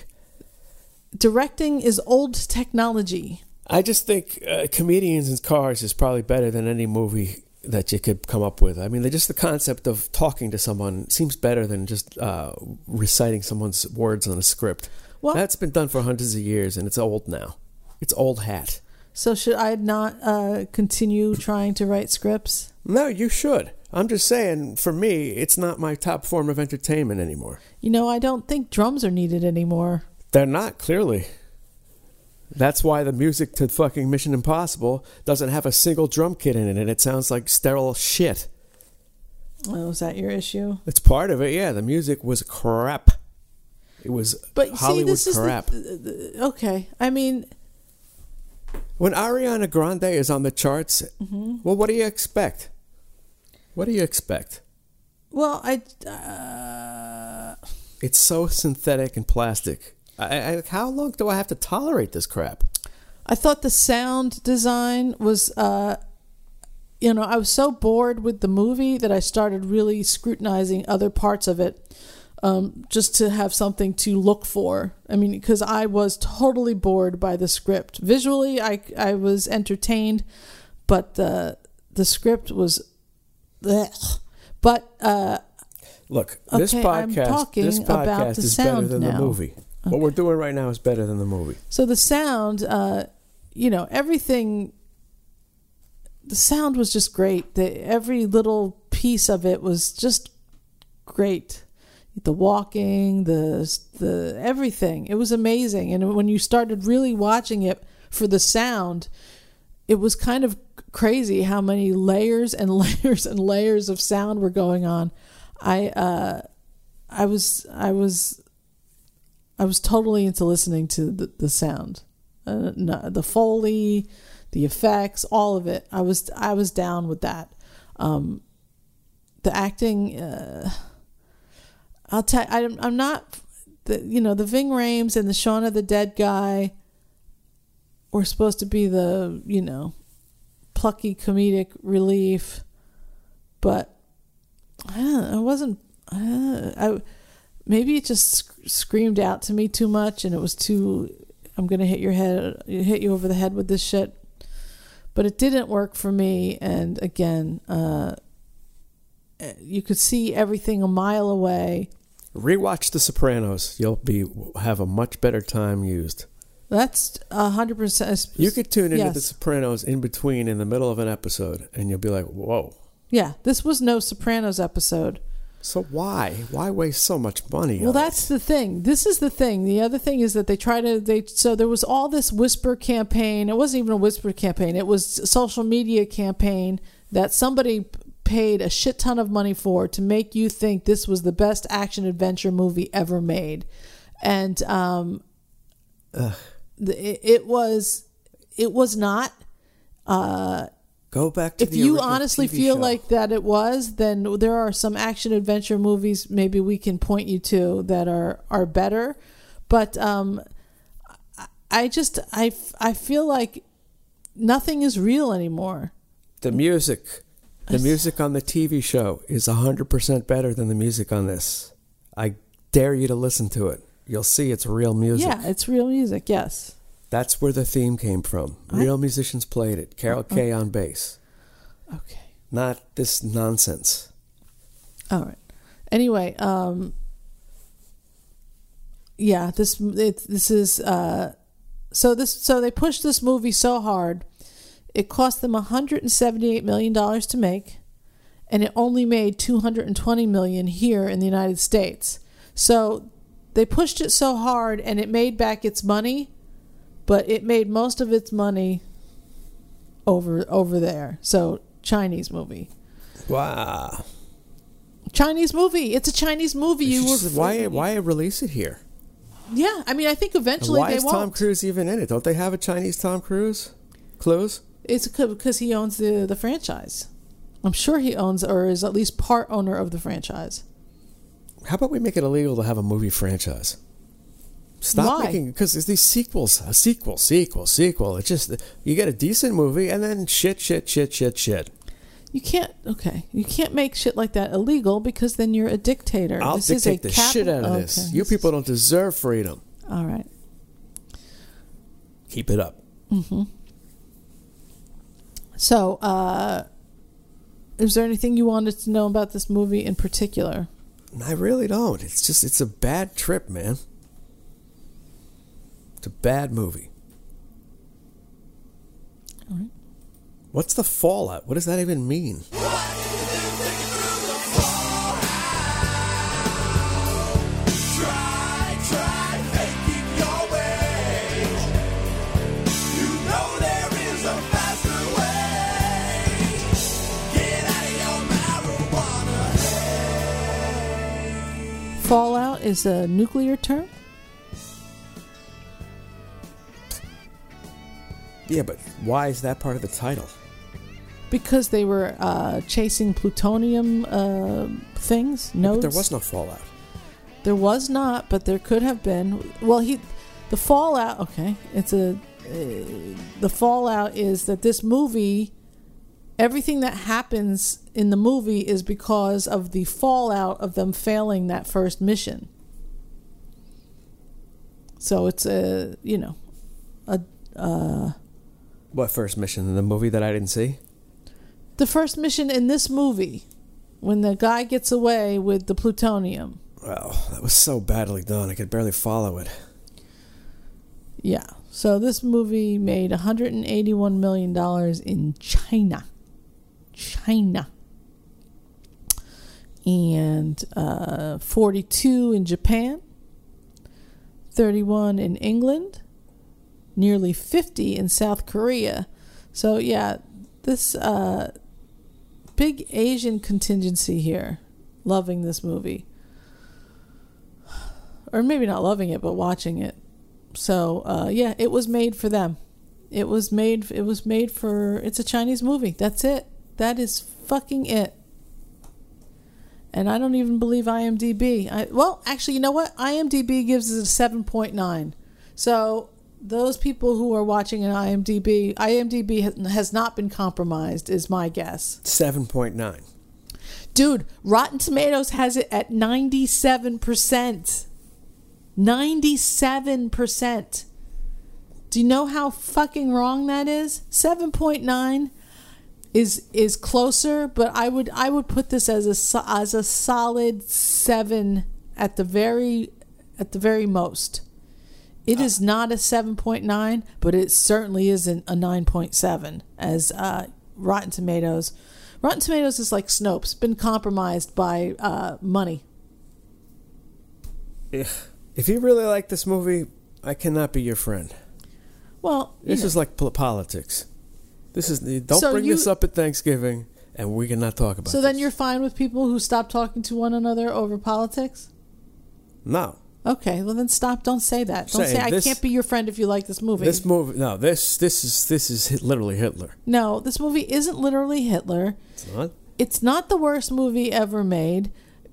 Directing is old technology. I just think uh, comedians in cars is probably better than any movie that you could come up with. I mean, just the concept of talking to someone seems better than just uh, reciting someone's words on a script. Well- That's been done for hundreds of years, and it's old now. It's old hat. So should I not uh, continue trying to write scripts? No, you should. I'm just saying, for me, it's not my top form of entertainment anymore. You know, I don't think drums are needed anymore. They're not, clearly. That's why the music to fucking Mission Impossible doesn't have a single drum kit in it, and it sounds like sterile shit. Oh, is that your issue? It's part of it, yeah. The music was crap. It was But see, Hollywood this is the- crap. Okay, I mean, when Ariana Grande is on the charts, Mm-hmm. well, what do you expect? What do you expect? well, I uh, It's so synthetic and plastic. I, I, how long do I have to tolerate this crap? I thought the sound design was, uh, you know, I was so bored with the movie that I started really scrutinizing other parts of it, um, just to have something to look for. I mean, because I was totally bored by the script. Visually, I I was entertained, but the the script was, blech. but uh, Look, this Okay, I'm podcast, talking this about podcast the is better than the now. Movie. What we're doing right now is better than the movie. So the sound, uh, you know, everything. The sound was just great. The every little piece of it was just great. The walking, the the everything. It was amazing. And when you started really watching it for the sound, it was kind of crazy how many layers and layers and layers of sound were going on. I uh, I was I was I was totally into listening to the, the sound, uh, no, the foley, the effects, all of it. I was I was down with that. Um, the acting, uh, I'll tell. I'm I'm not. The, you know the Ving Rhames and the Shaun of the Dead guy were supposed to be the you know plucky comedic relief, but I, know, I wasn't. Uh, I maybe it just screamed out to me too much and it was too i'm gonna hit your head hit you over the head with this shit but it didn't work for me and again uh you could see everything a mile away Rewatch The Sopranos. You'll be have a much better time used. that's a hundred percent You could tune into yes. The Sopranos in between, in the middle of an episode, and you'll be like, "Whoa!" yeah this was no sopranos episode So why? Why waste so much money? Well, that's the thing. This is the thing. The other thing is that they try to they so there was all this whisper campaign. It wasn't even a whisper campaign. It was a social media campaign that somebody paid a shit ton of money for to make you think this was the best action adventure movie ever made. And um the- it, it was it was not it? Go back to if you honestly TV feel show. like that it was, then there are some action adventure movies maybe we can point you to that are are better. But um, I- just I just I f- I feel like nothing is real anymore. the music, the music on the TV show is hundred percent better than the music on this. I dare you to listen to it. You'll see it's real music. Yeah, it's real music. Yes. That's where the theme came from. Real musicians played it. Carol Kaye on bass, Okay. not this nonsense. All right. Anyway, um, yeah, this it, this is uh, so this so they pushed this movie so hard, it cost them 178 million dollars to make, and it only made 220 million here in the United States. So they pushed it so hard, and it made back its money, but it made most of its money over over there. So Chinese movie. Wow. Chinese movie. It's a Chinese movie. You were why why release it here? Yeah, I mean, I think And eventually why they is won't. Tom Cruise even in it? Don't they have a Chinese Tom Cruise? Clues? It's because he owns the the franchise. I'm sure he owns or is at least part owner of the franchise. How about we make it illegal to have a movie franchise? Stop Why? making because it's these sequels, a sequel, sequel, sequel. It's just you get a decent movie and then shit, shit, shit, shit, shit. You can't. Okay, you can't make shit like that illegal because then you're a dictator. I'll this is a dictate the shit out of this. Okay, You people don't deserve freedom. All right. Keep it up. Mhm. So, uh, is there anything you wanted to know about this movie in particular? I really don't. It's just it's a bad trip, man. It's a bad movie. All right. What's the fallout? What does that even mean? Try, try, making your way. You know there is a faster way. Get out of your marijuana. Fallout is a nuclear term. Yeah, but why is that part of the title? Because they were uh, chasing plutonium uh, things. No But Nodes. there was no fallout. There was not, but there could have been. Well, he, the fallout. Okay, it's a. Uh, the fallout is that this movie, everything that happens in the movie is because of the fallout of them failing that first mission. So it's a you know, a uh, What first mission in the movie that I didn't see? the first mission in this movie, when the guy gets away with the plutonium. Well, that was so badly done. I could barely follow it. Yeah. So this movie made 181 million dollars in China. China. And uh, 42 in Japan, 31 in England, nearly 50 in South Korea. So yeah, this uh, big Asian contingency here, loving this movie, or maybe not loving it, but watching it. So uh, yeah, it was made for them. It was made. It was made for. It's a Chinese movie. That's it. That is fucking it. And I don't even believe IMDb. I, well, actually, you know what? IMDb gives it a seven point nine. So those people who are watching an IMDb, IMDb has, has not been compromised, is my guess. 7.9. Dude, Rotten Tomatoes has it at 97%. 97%. Do you know how fucking wrong that is? 7.9 is is closer, but I would I would put this as a as a solid 7 at the very at the very most. It is not a 7.9, but it certainly isn't a 9.7 as uh, Rotten Tomatoes Rotten Tomatoes is like Snopes, been compromised by uh, money. If you really like this movie, I cannot be your friend. Well, This know, is like politics. This is don't So bring you- this up at Thanksgiving, and we cannot talk about. It. So then you're fine with people who stop talking to one another over politics. no. Okay, well then stop. Don't say that. Don't Saying say I this- can't be your friend if you like this movie. This movie, no. This this is this is hit- literally Hitler. no, this movie isn't literally Hitler. It's not. It's not the worst movie ever made,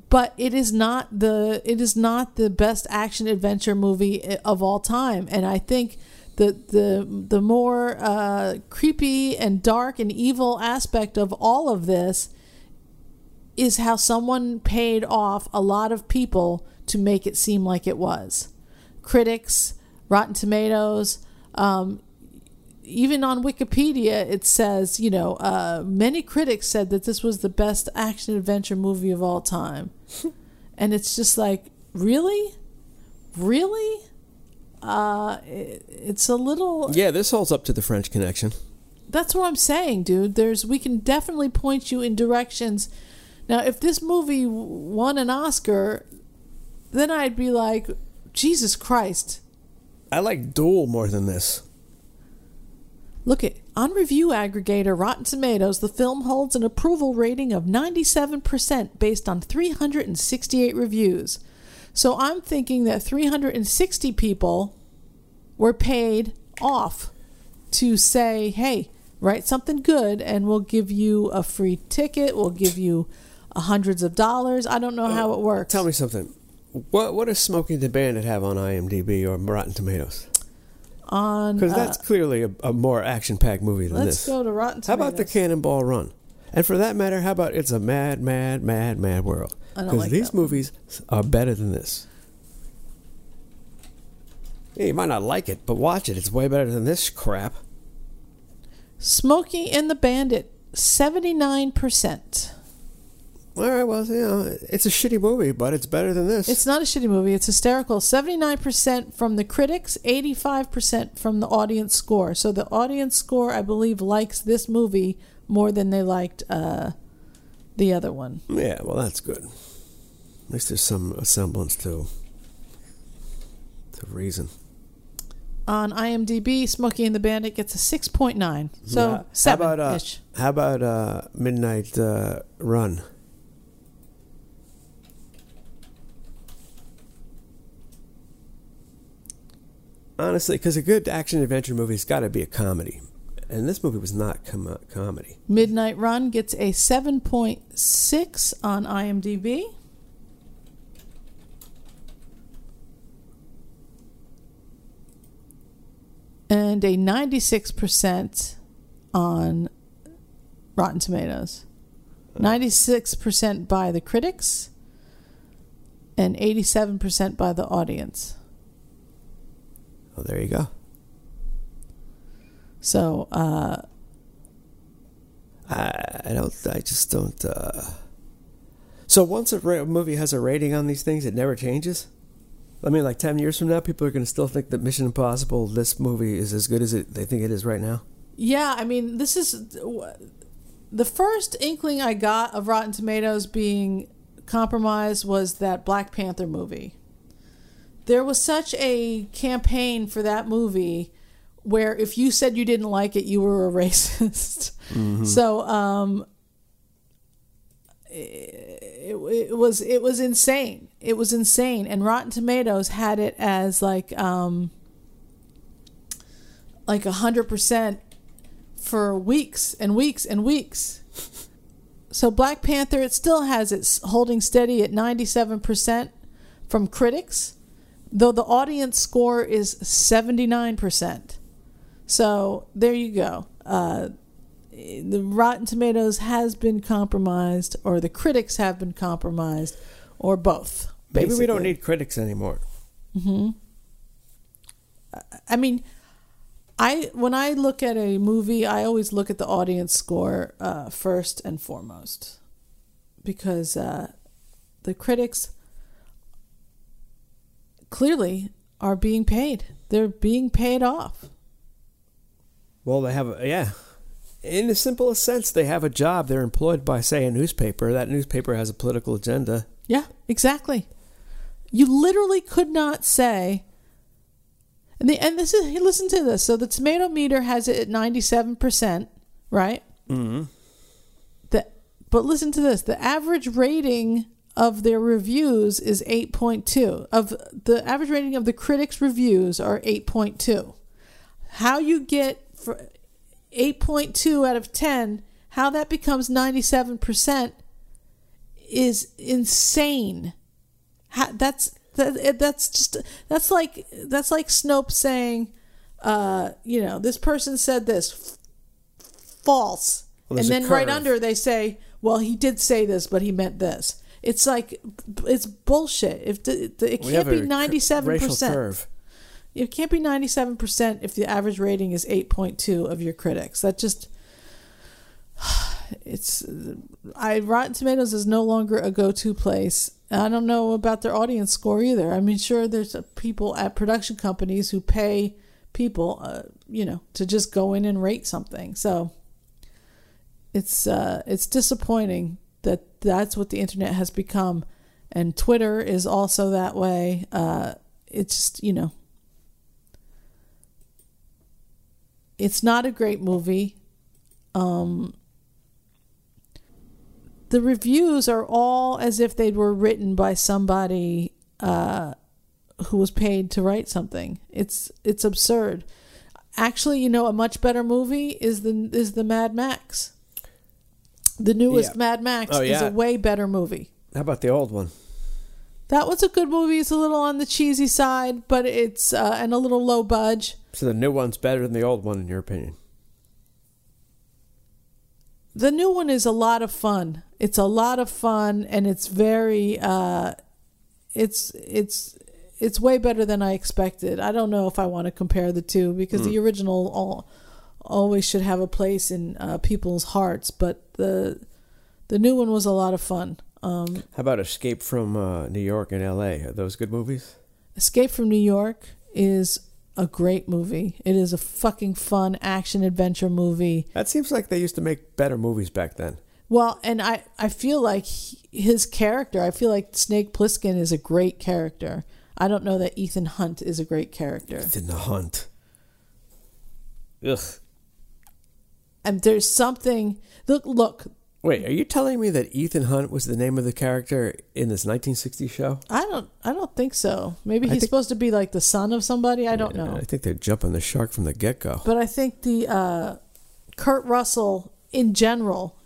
but it is not the it is not the best action adventure movie i- of all time. And I think the the the more uh, creepy and dark and evil aspect of all of this is how someone paid off a lot of people to make it seem like it was. Critics, Rotten Tomatoes, um, even on Wikipedia, it says, you know, uh, many critics said that this was the best action adventure movie of all time. and it's just like, really? Really? Uh, it, it's a little. Yeah, this holds up to the French Connection. That's what I'm saying, dude. There's we can definitely point you in directions. Now, if this movie won an Oscar, then I'd be like, Jesus Christ. I like Duel more than this. Look at on review aggregator Rotten Tomatoes, the film holds an approval rating of 97% based on 368 reviews. So I'm thinking that 360 people were paid off to say, "Hey, write something good and we'll give you a free ticket, we'll give you uh, hundreds of dollars." I don't know how it works. Tell me something. What what does Smokey the Bandit have on IMDb or Rotten Tomatoes? on Because uh, that's clearly a, a more action-packed movie than let's this. go to Rotten How about the Cannonball Run? And for that matter, how about It's a Mad, Mad, Mad, Mad World? Because like these movies are better than this. Yeah, you might not like it, but watch it. It's way better than this crap. Smokey and the Bandit, 79%. All right, well, you know, it's a shitty movie, but it's better than this. It's not a shitty movie. It's hysterical. 79% from the critics, 85% from the audience score. So the audience score, I believe, likes this movie more than they liked uh, the other one. yeah, well, that's good. At least there's some semblance to to reason. On IMDb, Smokey and the Bandit gets a 6.9. So Yeah. how 7 about uh, how about uh, Midnight uh, Run? Honestly, because a good action adventure movie's got to be a comedy, and this movie was not com- uh, comedy. Midnight Run gets a 7.6 on IMDb. And a 96% on Rotten Tomatoes. 96% by the critics and 87% by the audience. Oh, there you go. So, uh, I, I don't. I just don't. Uh... So once a ra- movie has a rating on these things, it never changes. I mean, like ten years from now, people are going to still think that Mission Impossible, this movie, is as good as it they think it is right now. Yeah, I mean, this is the first inkling I got of Rotten Tomatoes being compromised was that Black Panther movie. There was such a campaign for that movie where if you said you didn't like it, you were a racist. So, um, it, it was it was insane. It was insane, and Rotten Tomatoes had it as like um, like a hundred percent for weeks and weeks and weeks. So Black Panther, it still has its holding steady at 97% from critics, though the audience score is 79%. So there you go. Uh, the Rotten Tomatoes has been compromised, or the critics have been compromised, or both. Maybe we don't need critics anymore. Hmm. I mean, I when I look at a movie, I always look at the audience score uh, first and foremost, because uh, the critics clearly are being paid. They're being paid off. Well, they have a, yeah. in the simplest sense, they have a job. They're employed by, say, a newspaper. That newspaper has a political agenda. Yeah, exactly. You literally could not say. And the and this is listen to this. So the tomato meter has it at ninety seven percent, right? Mm-hmm. The but listen to this. The average rating of their reviews is eight point two. Of the average rating of the critics' reviews are eight point two. How you get for eight point two out of ten? How that becomes ninety seven percent is insane. Ha- that's that, that's just that's like that's like Snopes saying, uh, you know, this person said this f- false, Well, and then right under they say, well, he did say this, but he meant this. It's like it's bullshit. If the, the, it can't be ninety seven percent. it can't be ninety seven percent if the average rating is eight point two of your critics. That just it's I Rotten Tomatoes is no longer a go-to place. I don't know about their audience score either. I mean, sure, there's people at production companies who pay people, uh, you know, to just go in and rate something. So it's uh, it's disappointing that's what the internet has become, and Twitter is also that way. Uh, it's just you know, it's not a great movie. Um, the reviews are all as if they were written by somebody uh, who was paid to write something. It's it's absurd. Actually, you know, a much better movie is the is the Mad Max. The newest Yeah. Mad Max Oh, is yeah. a way better movie. How about the old one? That was a good movie. It's a little on the cheesy side, but it's uh, and a little low budge. So the new one's better than the old one, in your opinion? The new one is a lot of fun. It's a lot of fun, and it's very. Uh, it's it's it's way better than I expected. I don't know if I want to compare the two because the original all, always should have a place in uh, people's hearts, but the the new one was a lot of fun. Um, How about Escape from uh, New York and L.A.? Are those good movies? Escape from New York is a great movie. It is a fucking fun action adventure movie. That seems like they used to make better movies back then. Well, and I, I feel like he, his character, I feel like Snake Plissken is a great character. I don't know that Ethan Hunt is a great character. Ethan the Hunt. Ugh. And there's something look look, Wait, are you telling me that Ethan Hunt was the name of the character in this 1960s show? I don't I don't think so. Maybe I he's think- supposed to be like the son of somebody, I don't Yeah, know. I think they're jumping the shark from the get go. But I think the uh, Kurt Russell in general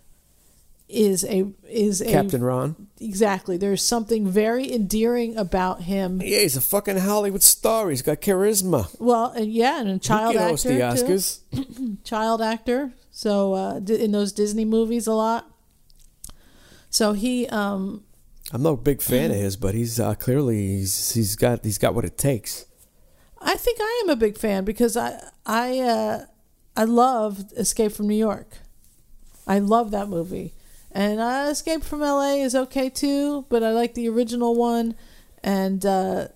is a is a Captain Ron? exactly. There's something very endearing about him. Yeah, he's a fucking Hollywood star. He's got charisma. Well, and yeah, and a child he can actor host the. Oscars. child actor. So uh, in those Disney movies a lot. So he, um, I'm no big fan of his, but he's uh, clearly he's, he's got he's got what it takes. I think I am a big fan because I I uh, I loved Escape from New York. I love that movie, and uh, Escape from L.A. is okay too, but I like the original one, and uh,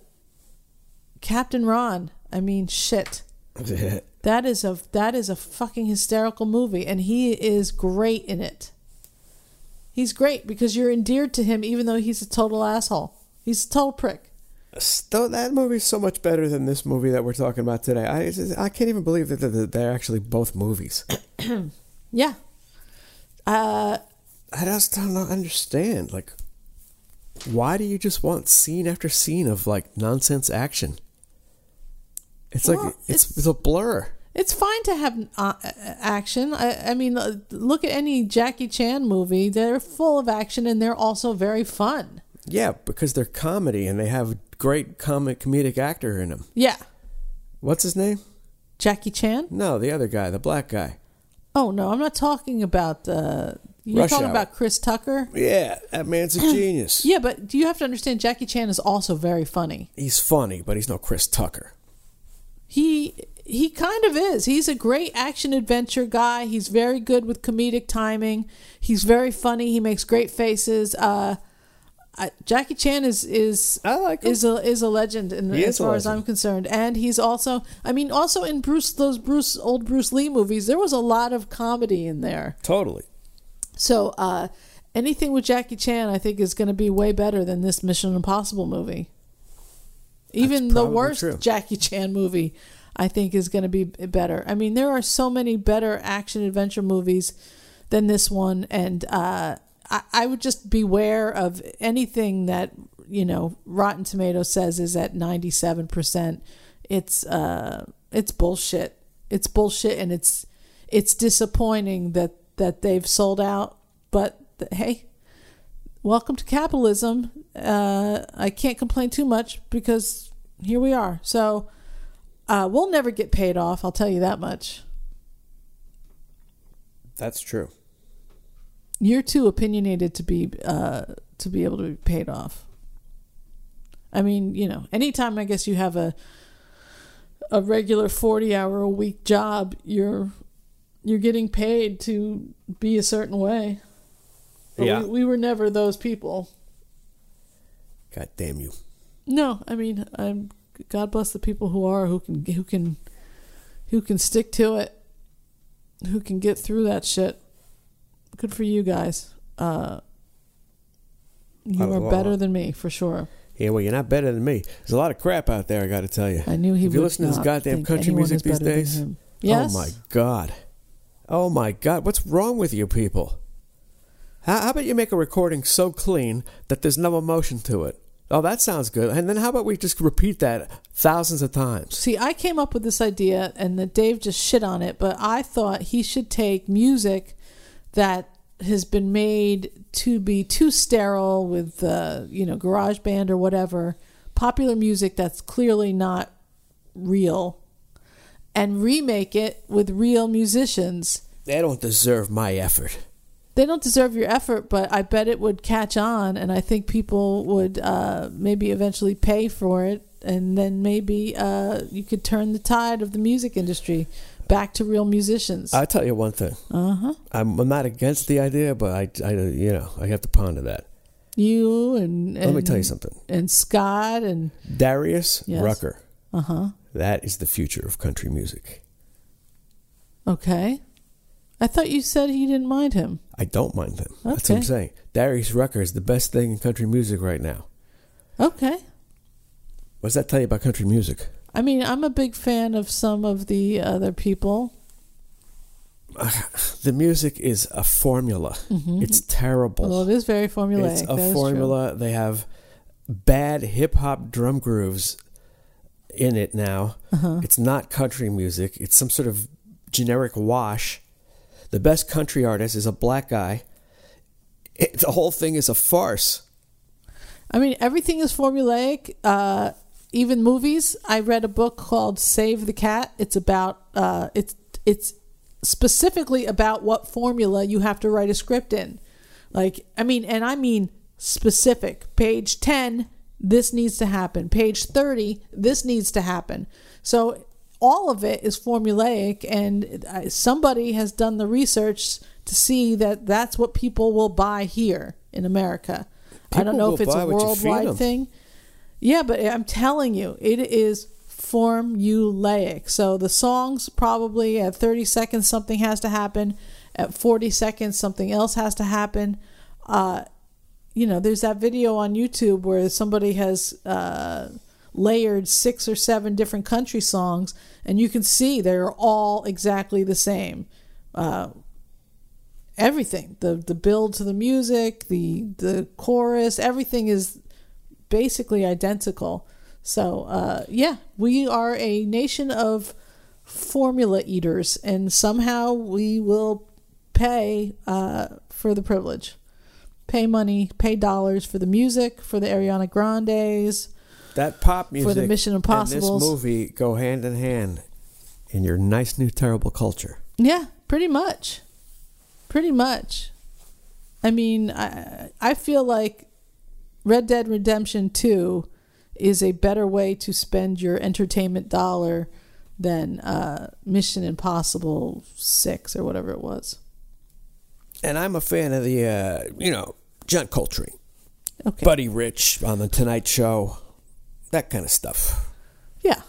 Captain Ron. I mean, shit. That is a that is a fucking hysterical movie, and he is great in it. He's great because you're endeared to him, even though he's a total asshole. He's a total prick. Still, that movie's so much better than this movie that we're talking about today. I I can't even believe that they're, they're actually both movies. Yeah. Uh, I just don't understand. Like, why do you just want scene after scene of like nonsense action? It's Well, like it's, it's- it's a blur. it's fine to have uh, action. I, I mean, uh, look at any Jackie Chan movie; they're full of action and they're also very fun. Yeah, because they're comedy and they have great comic comedic actor in them. Yeah, What's his name? Jackie Chan. No, the other guy, the black guy. Oh no, I'm not talking about. Uh, you're Rush talking Hour. about Chris Tucker. Yeah, that man's a genius. Yeah, but do you have to understand Jackie Chan is also very funny. He's funny, but he's no Chris Tucker. He he kind of is. He's a great action adventure guy. He's very good with comedic timing. He's very funny. He makes great faces. Uh, I, Jackie Chan is is I like is a is a legend in, He as far as I'm concerned, and he's also I mean also in Bruce those Bruce old Bruce Lee movies there was a lot of comedy in there. Totally. So uh, anything with Jackie Chan I think is going to be way better than this Mission Impossible movie. Even the worst true. Jackie Chan movie I think is going to be better. I mean there are so many better action adventure movies than this one and uh, I, I would just beware of anything that you know Rotten Tomatoes says is at ninety seven percent. It's uh, it's bullshit. It's bullshit, and it's it's disappointing that that they've sold out. But hey, welcome to capitalism. Uh, I can't complain too much because here we are. So uh, we'll never get paid off. I'll tell you that much. That's true. you're too opinionated to be uh to be able to be paid off. I mean, you know, anytime I guess you have a a regular 40 hour a week job, you're you're getting paid to be a certain way. But Yeah. we, we were never those people. God damn you. No, I mean, I'm God bless the people who are who can who can who can stick to it, who can get through that shit. Good for you guys. Uh, you Oh, are better than me for sure. Yeah, well, you're not better than me. There's a lot of crap out there, I got to tell you. I knew he If you listen to this goddamn country music these days. Yes. Oh my god. Oh my god. What's wrong with you people? How, how about you make a recording so clean that there's no emotion to it? Oh, that sounds good. And then how about we just repeat that thousands of times? See, I came up with this idea, and that Dave just shit on it. But I thought he should take music that has been made to be too sterile with, uh, you know, Garage Band or whatever, popular music that's clearly not real, and remake it with real musicians. They don't deserve my effort. They don't deserve your effort, but I bet it would catch on, and I think people would uh, maybe eventually pay for it, and then maybe uh, you could turn the tide of the music industry back to real musicians. I'll tell you one thing. Uh huh. I'm, I'm not against the idea, but I, I, you know, I have to ponder that. You and, and Let me tell you something. And Scott and Darius Yes. Rucker. uh huh. That is the future of country music. Okay. I thought you said he didn't mind him. I don't mind him. That's what I'm saying. Darius Rucker is the best thing in country music right now. Okay. What does that tell you about country music? I mean, I'm a big fan of some of the other people. The music is a formula. It's terrible. Mm-hmm. Well, it is very formulaic. it's a that formula. They have bad hip hop drum grooves in it now. Uh-huh. It's not country music. It's some sort of generic wash. The best country artist is a black guy. It, the whole thing is a farce. I mean, everything is formulaic. Uh, even movies. I read a book called Save the Cat. It's about uh, it's it's specifically about what formula you have to write a script in. Like, I mean, and I mean specific. Page ten, this needs to happen. Page thirty, this needs to happen. So all of it is formulaic, and uh, somebody has done the research to see that that's what people will buy here in America. I don't know if it's a what you feed worldwide thing. Yeah, but I'm telling you, it is formulaic. So the songs probably at 30 seconds something has to happen, at 40 seconds something else has to happen. Uh, you know, there's that video on YouTube where somebody has uh, layered six or seven different country songs, and you can see they're all exactly the same. Uh, everything the the build to the music, the the chorus, everything is basically identical. So uh, yeah, we are a nation of formula eaters, and somehow we will pay uh, for the privilege, pay money, pay dollars for the music, for the Ariana Grandes. That pop music for the Mission and this movie go hand in hand in your nice new terrible culture. Yeah, pretty much. Pretty much. I mean, I I feel like Red Dead Redemption 2 is a better way to spend your entertainment dollar than uh, Mission Impossible 6 or whatever it was. And I'm a fan of the, uh, you know, John Coltrane. Okay. Buddy Rich on the Tonight Show, that kind of stuff. yeah.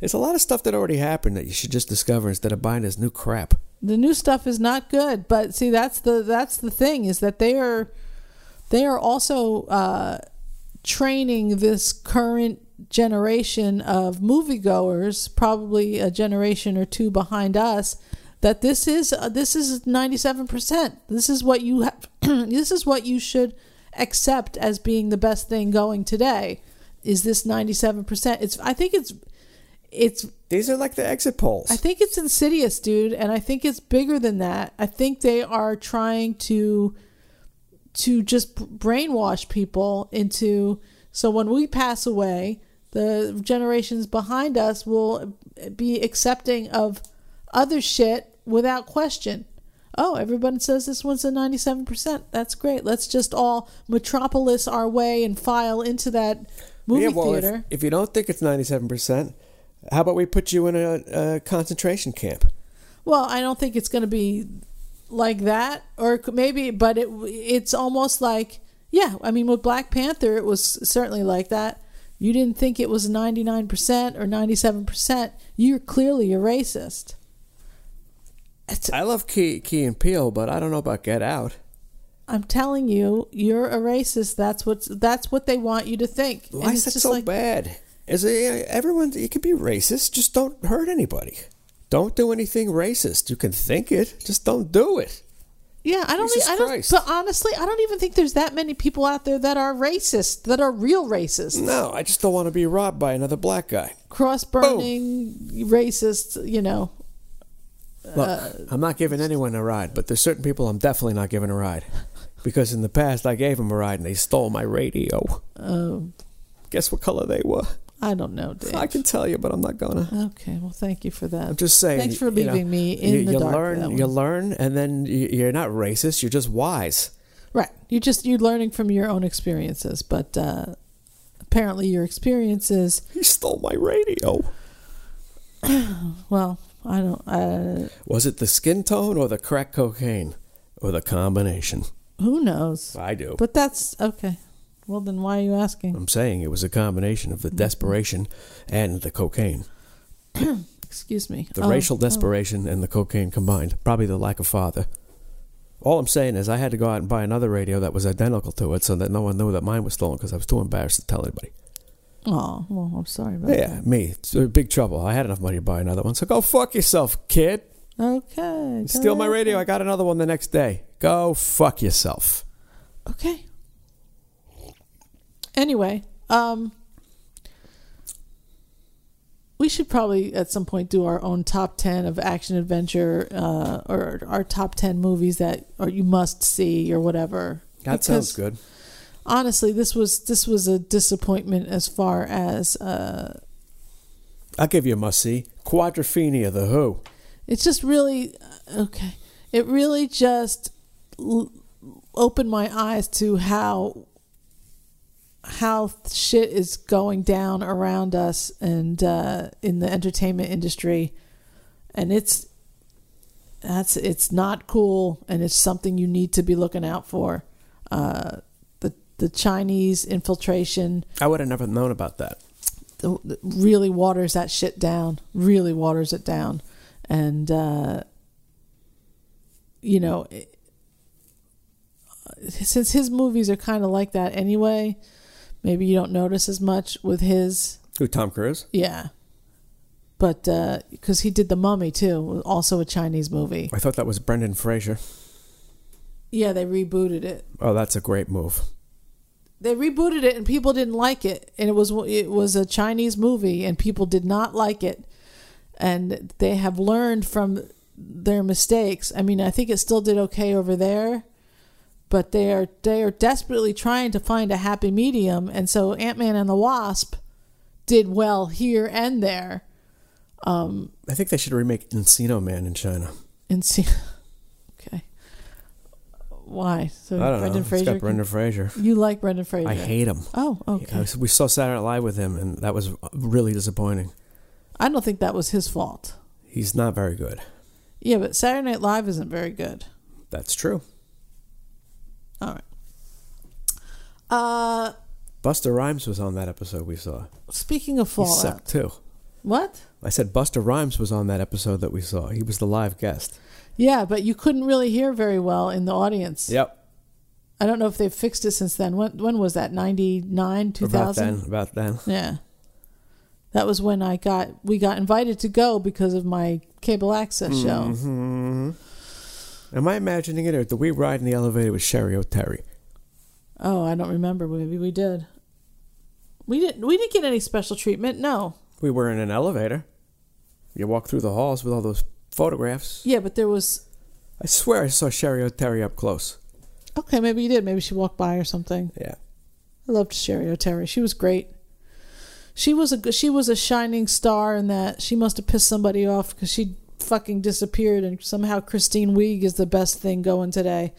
There's a lot of stuff that already happened that you should just discover instead of buying this new crap. the new stuff is not good but see that's the that's the thing is that they are they are also uh training this current generation of moviegoers probably a generation or two behind us that this is uh, this is 97% this is what you have this is what you should accept as being the best thing going today is this 97% it's i think it's it's These are like the exit polls. I think it's insidious, dude, and I think it's bigger than that. I think they are trying to to just brainwash people into so when we pass away, the generations behind us will be accepting of other shit without question. Oh, everybody says this one's a 97%. That's great. Let's just all metropolis our way and file into that movie yeah, well, if, theater. if you don't think it's 97%, how about we put you in a, a concentration camp? Well, I don't think it's going to be like that, or maybe, but it it's almost like yeah. I mean, with Black Panther, it was certainly like that. You didn't think it was ninety nine percent or ninety seven percent. You're clearly a racist. It's, I love Key, Key and Peele, but I don't know about Get Out. I'm telling you, you're a racist. That's what's that's what they want you to think. Why is that so bad? Is it, everyone? You can be racist. Just don't hurt anybody. Don't do anything racist. You can think it. Just don't do it. Yeah, I don't. Jesus think, I don't. Christ. But honestly, I don't even think there's that many people out there that are racist, that are real racists. No, I just don't want to be robbed by another black guy. cross burning racist. you know. Look, Uh, I'm not giving anyone a ride, but there's certain people I'm definitely not giving a ride. Because in the past, I gave them a ride and they stole my radio. Oh, Guess what color they were? I don't know, Dave. I can tell you, but I'm not gonna. Okay, well, thank you for that. I'm just saying. Thanks for you know, leaving me in you, the you dark. learn, you learn, and then you- you're not racist. You're just wise. right. You just you're learning from your own experiences, but uh, apparently your experiences. He stole my radio. Well, I don't. Uh, Was it the skin tone or the crack cocaine, or the combination? Who knows? I do. But that's okay. Well, then why are you asking? I'm saying it was a combination of the mm-hmm. desperation and the cocaine. Excuse me. The Oh, racial oh. desperation and the cocaine combined. Probably the lack of father. All I'm saying is I had to go out and buy another radio that was identical to it so that no one knew that mine was stolen because I was too embarrassed to tell anybody. Oh, well, I'm sorry about Yeah, me. It's a big trouble. I had enough money to buy another one. So go fuck yourself, kid. Okay. Steal my radio. I got another one the next day. Go fuck yourself. Okay. Anyway, um, we should probably at some point do our own top ten of action adventure, uh, or our top ten movies that or you must see or whatever. That sounds good. Honestly, this was this was a disappointment as far as uh, I'll give you a must see. Quadrophenia, The Who. it's just really okay. It really just l- opened my eyes to how how shit is going down around us and uh, in the entertainment industry, and it's that's it's not cool, and it's something you need to be looking out for. Uh, the the Chinese infiltration I would have never known about that. the- the- really waters that shit down. Really waters it down, and uh, you know, it- since his movies are kind of like that anyway, maybe you don't notice as much with his. Who, Tom Cruise? Yeah, but uh, because he did the Mummy too, also a Chinese movie. I thought that was Brendan Fraser. Yeah, they rebooted it. Oh, that's a great move. They rebooted it and people didn't like it, and it was it was a Chinese movie and people did not like it, and they have learned from their mistakes. I mean, I think it still did okay over there, but they are they are desperately trying to find a happy medium, and so Ant Man and the Wasp did well here and there. Um, I think they should remake Encino Man in China. See, okay, why? So I don't Brendan know. It's Fraser. got Brendan Fraser. you like Brendan Fraser? I hate him. Oh, okay. We saw Saturday Night Live with him, and that was really disappointing. I don't think that was his fault. He's not very good. Yeah, but Saturday Night Live isn't very good. That's true. All right. Uh, Busta Rhymes was on that episode we saw. speaking of Fallout, He sucked too. what? I said Busta Rhymes was on that episode that we saw. He was the live guest. Yeah, but you couldn't really hear very well in the audience. Yep. I don't know if they've fixed it since then. When when was that? 99, 2000? About then. About then. Yeah. That was when I got we got invited to go because of my cable access show. hmm Am I imagining it, or did we ride in the elevator with Cheri Oteri? Oh, I don't remember. Maybe we did. We didn't. We didn't get any special treatment. No. We were in an elevator. You walk through the halls with all those photographs. Yeah, but there was. I swear I saw Cheri Oteri up close. Okay, maybe you did. Maybe she walked by or something. Yeah. I loved Cheri Oteri. She was great. She was a she was a shining star in that. She must have pissed somebody off because she fucking disappeared, and somehow Kristen Wiig is the best thing going today.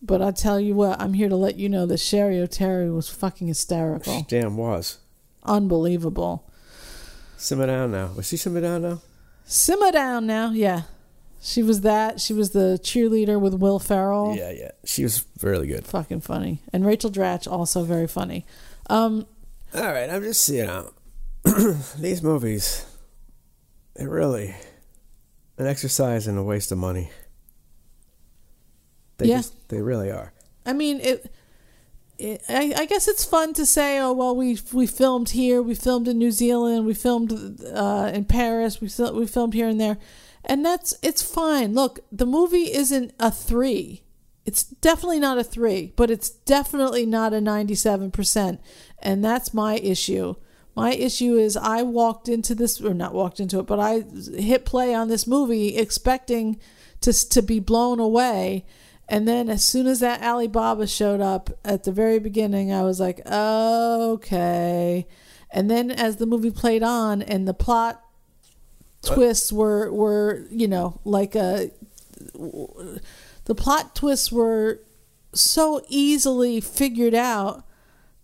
But I tell you what, I'm here to let you know that Cheri Oteri was fucking She hysterical, damn was. unbelievable. Simmer down now. Was she simmer down now? Simmer down now, yeah. She was that. She was the cheerleader with Will Ferrell. Yeah, yeah. She was really good. Fucking funny. And Rachel Dratch also very funny. Um, All right, I'm just you know these movies. They're really an exercise and a waste of money. They Yeah. just, they really are. I mean, it. it I, I guess it's fun to say, oh well, we we filmed here, we filmed in New Zealand, we filmed uh, in Paris, we we filmed here and there, and that's it's fine. Look, the movie isn't a three. It's definitely not a three, but it's definitely not a ninety-seven percent, and that's my issue. My issue is I walked into this, or not walked into it, but I hit play on this movie expecting to to be blown away, and then as soon as that Alibaba showed up at the very beginning, I was like, okay. And then as the movie played on and the plot twists were were you know like a the plot twists were so easily figured out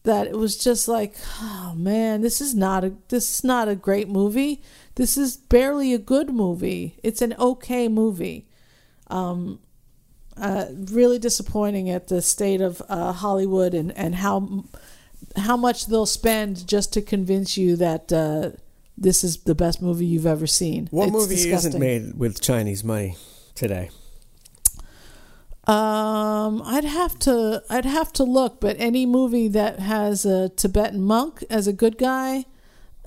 that it was just like oh man this is not a this is not a great movie this is barely a good movie it's an okay movie um uh really disappointing at the state of uh hollywood and and how how much they'll spend just to convince you that uh this is the best movie you've ever seen What It's movie disgusting. isn't made with Chinese money today? Um, I'd have to I'd have to look, but any movie that has a Tibetan monk as a good guy,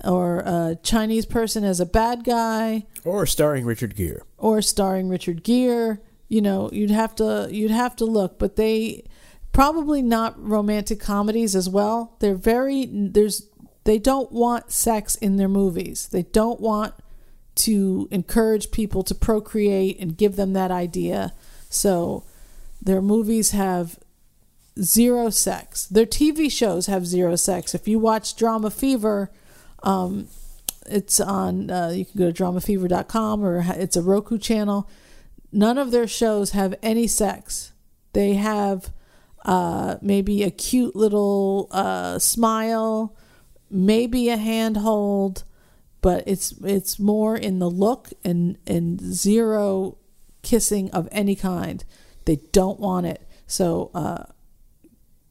or a Chinese person as a bad guy, Or starring Richard Gere? or starring Richard Gere, you know, you'd have to you'd have to look. But they probably not romantic comedies as well. They're very there's they don't want sex in their movies. They don't want to encourage people to procreate and give them that idea. So their movies have zero sex. Their TV shows have zero sex. If you watch Drama Fever, um, it's on, uh, you can go to dramafever.com or it's a Roku channel. None of their shows have any sex. They have uh, maybe a cute little uh, smile, maybe a handhold, but it's it's more in the look and and zero kissing of any kind. They don't want it. So uh,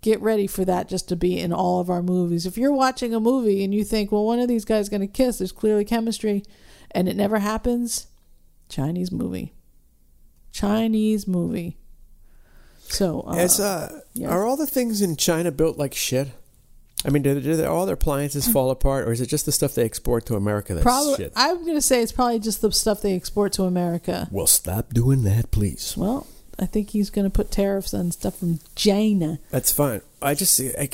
get ready for that just to be in all of our movies. If you're watching a movie and you think, well, one of these guys going to kiss, there's clearly chemistry, and it never happens, Chinese movie. Chinese movie. So uh, As, uh, yeah. Are all the things in China built like shit? I mean, do, do all their appliances fall apart, or is it just the stuff they export to America that's probably shit? I'm going to say it's probably just the stuff they export to America. well, stop doing that, please. Well, I think he's going to put tariffs on stuff from China. That's fine. I just, I,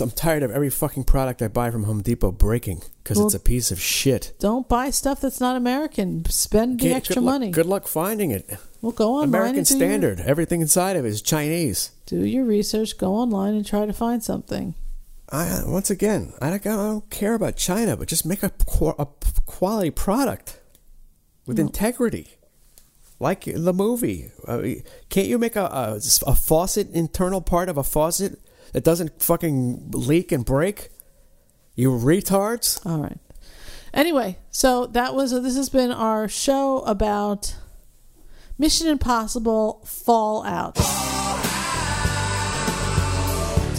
I'm tired of every fucking product I buy from Home Depot breaking because it's a piece of shit. Don't buy stuff that's not American. Spend the Can't- extra good luck- money. Good luck finding it. Well, go online. American and do your- standard. Everything inside of it is Chinese. do your research. Go online and try to find something. I uh, once again, I don't, I don't care about China, but just make a, a quality product with integrity, like the movie. Uh, can't you make a, a a faucet internal part of a faucet that doesn't fucking leak and break? You retards! All right. Anyway, so that was this has been our show about Mission Impossible Fallout.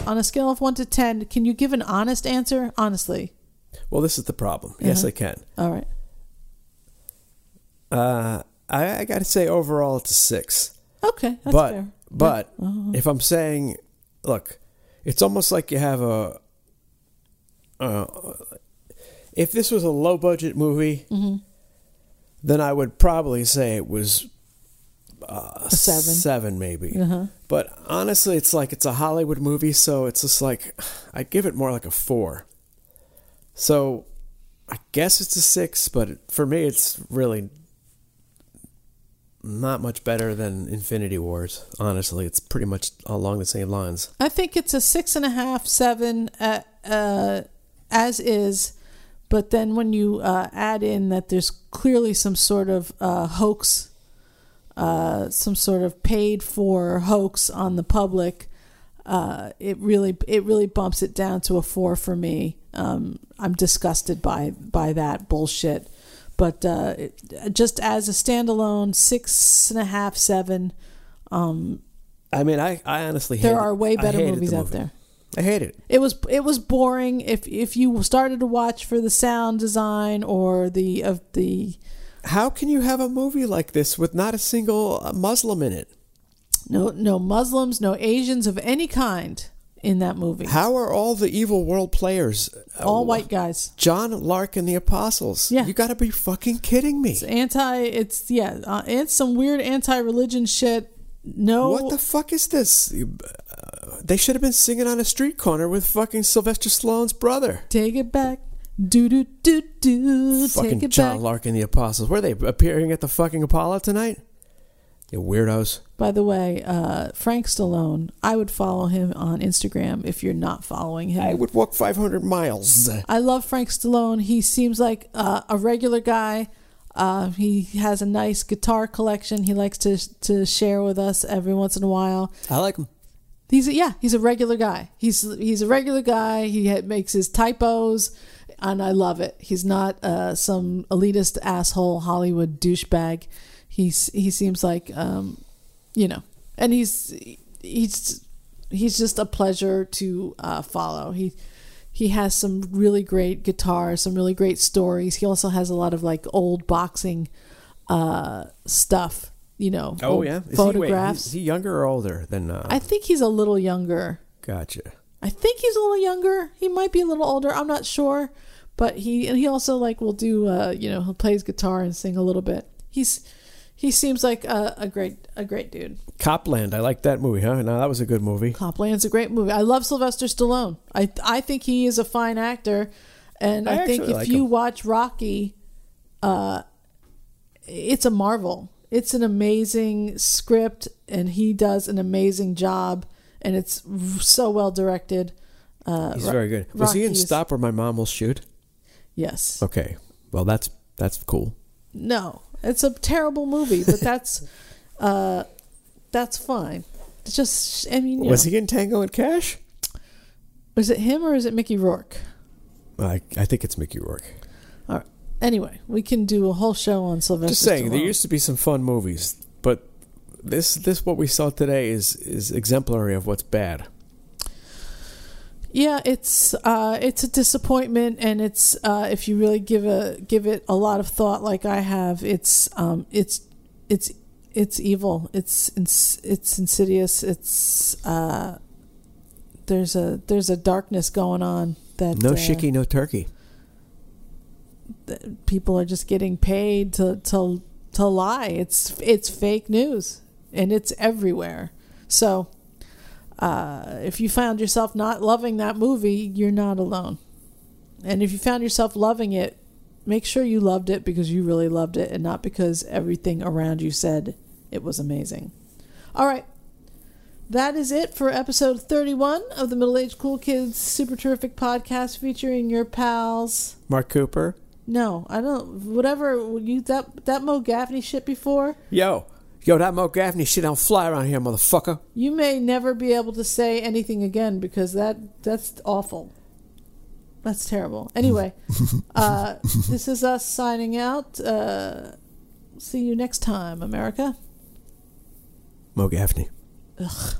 on a scale of one to ten, can you give an honest answer? Honestly. Well, this is the problem. Yes, Uh-huh. I can. All right. Uh, I, I got to say, overall, it's a six. Okay, that's but fair. but Uh-huh. if I'm saying, look, it's almost like you have a. Uh, if this was a low budget movie, Mm-hmm. then I would probably say it was uh, A seven. seven maybe. Uh-huh. But honestly, it's like it's a Hollywood movie, so it's just like I'd give it more like a four. So I guess it's a six, but for me, it's really not much better than Infinity Wars. Honestly, it's pretty much along the same lines. I think it's a six and a half, seven, uh, uh, as is. But then when you uh, add in that there's clearly some sort of uh, hoax, uh, some sort of paid for hoax on the public, uh, it really it really bumps it down to a four for me. Um, I'm disgusted by by that bullshit. But uh, it, just as a standalone, six and a half, seven. Um, I mean, I, I honestly there hated- are way better movies the out movie. there. I hate it. It was it was boring. If if you started to watch for the sound design or the of the How can you have a movie like this with not a single uh, Muslim in it? no no Muslims, no Asians of any kind in that movie. How are all the evil world players uh, All white guys. John Lark and the Apostles. Yeah. You got to be fucking kidding me. It's anti. It's yeah. Uh, it's some weird anti-religion shit. No. What the fuck is this? Uh, they should have been singing on a street corner with fucking Sylvester Stallone's brother. Take it back. Do do do do. fucking Take it John back. Lark and the Apostles. Were they appearing at the fucking Apollo tonight? You weirdos. By the way, uh, Frank Stallone. I would follow him on Instagram if you're not following him. I would walk 500 miles. I love Frank Stallone. He seems like uh, a regular guy. Uh, he has a nice guitar collection. He likes to to share with us every once in a while. I like him. He's a, yeah, he's a regular guy. He's he's a regular guy. He ha- makes his typos, and I love it. He's not uh, some elitist asshole Hollywood douchebag. He's he seems like um, you know, and he's he's he's just a pleasure to uh, follow. He he has some really great guitar, some really great stories. He also has a lot of like old boxing uh, stuff. You know, Oh, yeah? Is He, photographs. wait, is he younger or older than. Uh, I think he's a little younger. gotcha. I think he's a little younger. He might be a little older. I'm not sure, but he and he also like will do. Uh, you know, he'll play his guitar and sing a little bit. He's he seems like a, a great a great dude. Copland. I like that movie, huh? No, that was a good movie. Copland's a great movie. I love Sylvester Stallone. I I think he is a fine actor, and I I, think if like you him. watch Rocky, uh, it's a marvel. It's an amazing script, and he does an amazing job, and it's so well directed. Uh, He's Ro- very good. Was he in Stop Where My Mom Will Shoot? Yes. Okay. Well, that's that's cool. No, it's a terrible movie, but that's uh, that's fine. It's just, I mean, Was know, he in Tango and Cash? is it him or is it Mickey Rourke? I, I think it's Mickey Rourke. All right. Anyway, we can do a whole show on Sylvester. Just saying, there used to be some fun movies, but this this what we saw today is is exemplary of what's bad. Yeah, it's uh, it's a disappointment, and it's uh, if you really give a give it a lot of thought, like I have, it's um, it's it's it's evil. It's it's insidious. It's uh, there's a there's a darkness going on that No uh, shicky, no turkey. people are just getting paid to to to lie. It's it's fake news, and it's everywhere. So, uh, if you found yourself not loving that movie, you're not alone. And if you found yourself loving it, make sure you loved it because you really loved it, and not because everything around you said it was amazing. All right. That is it for episode 31 of the Middle Aged Cool Kids Super Terrific podcast featuring your pals. Mark Cooper. No, I don't. Whatever you that that Mo Gaffney shit before, Yo, yo, that Mo Gaffney shit don't fly around here, motherfucker. you may never be able to say anything again because that that's awful. That's terrible. Anyway, uh, this is us signing out. Uh, see you next time, America. Mo Gaffney. Ugh.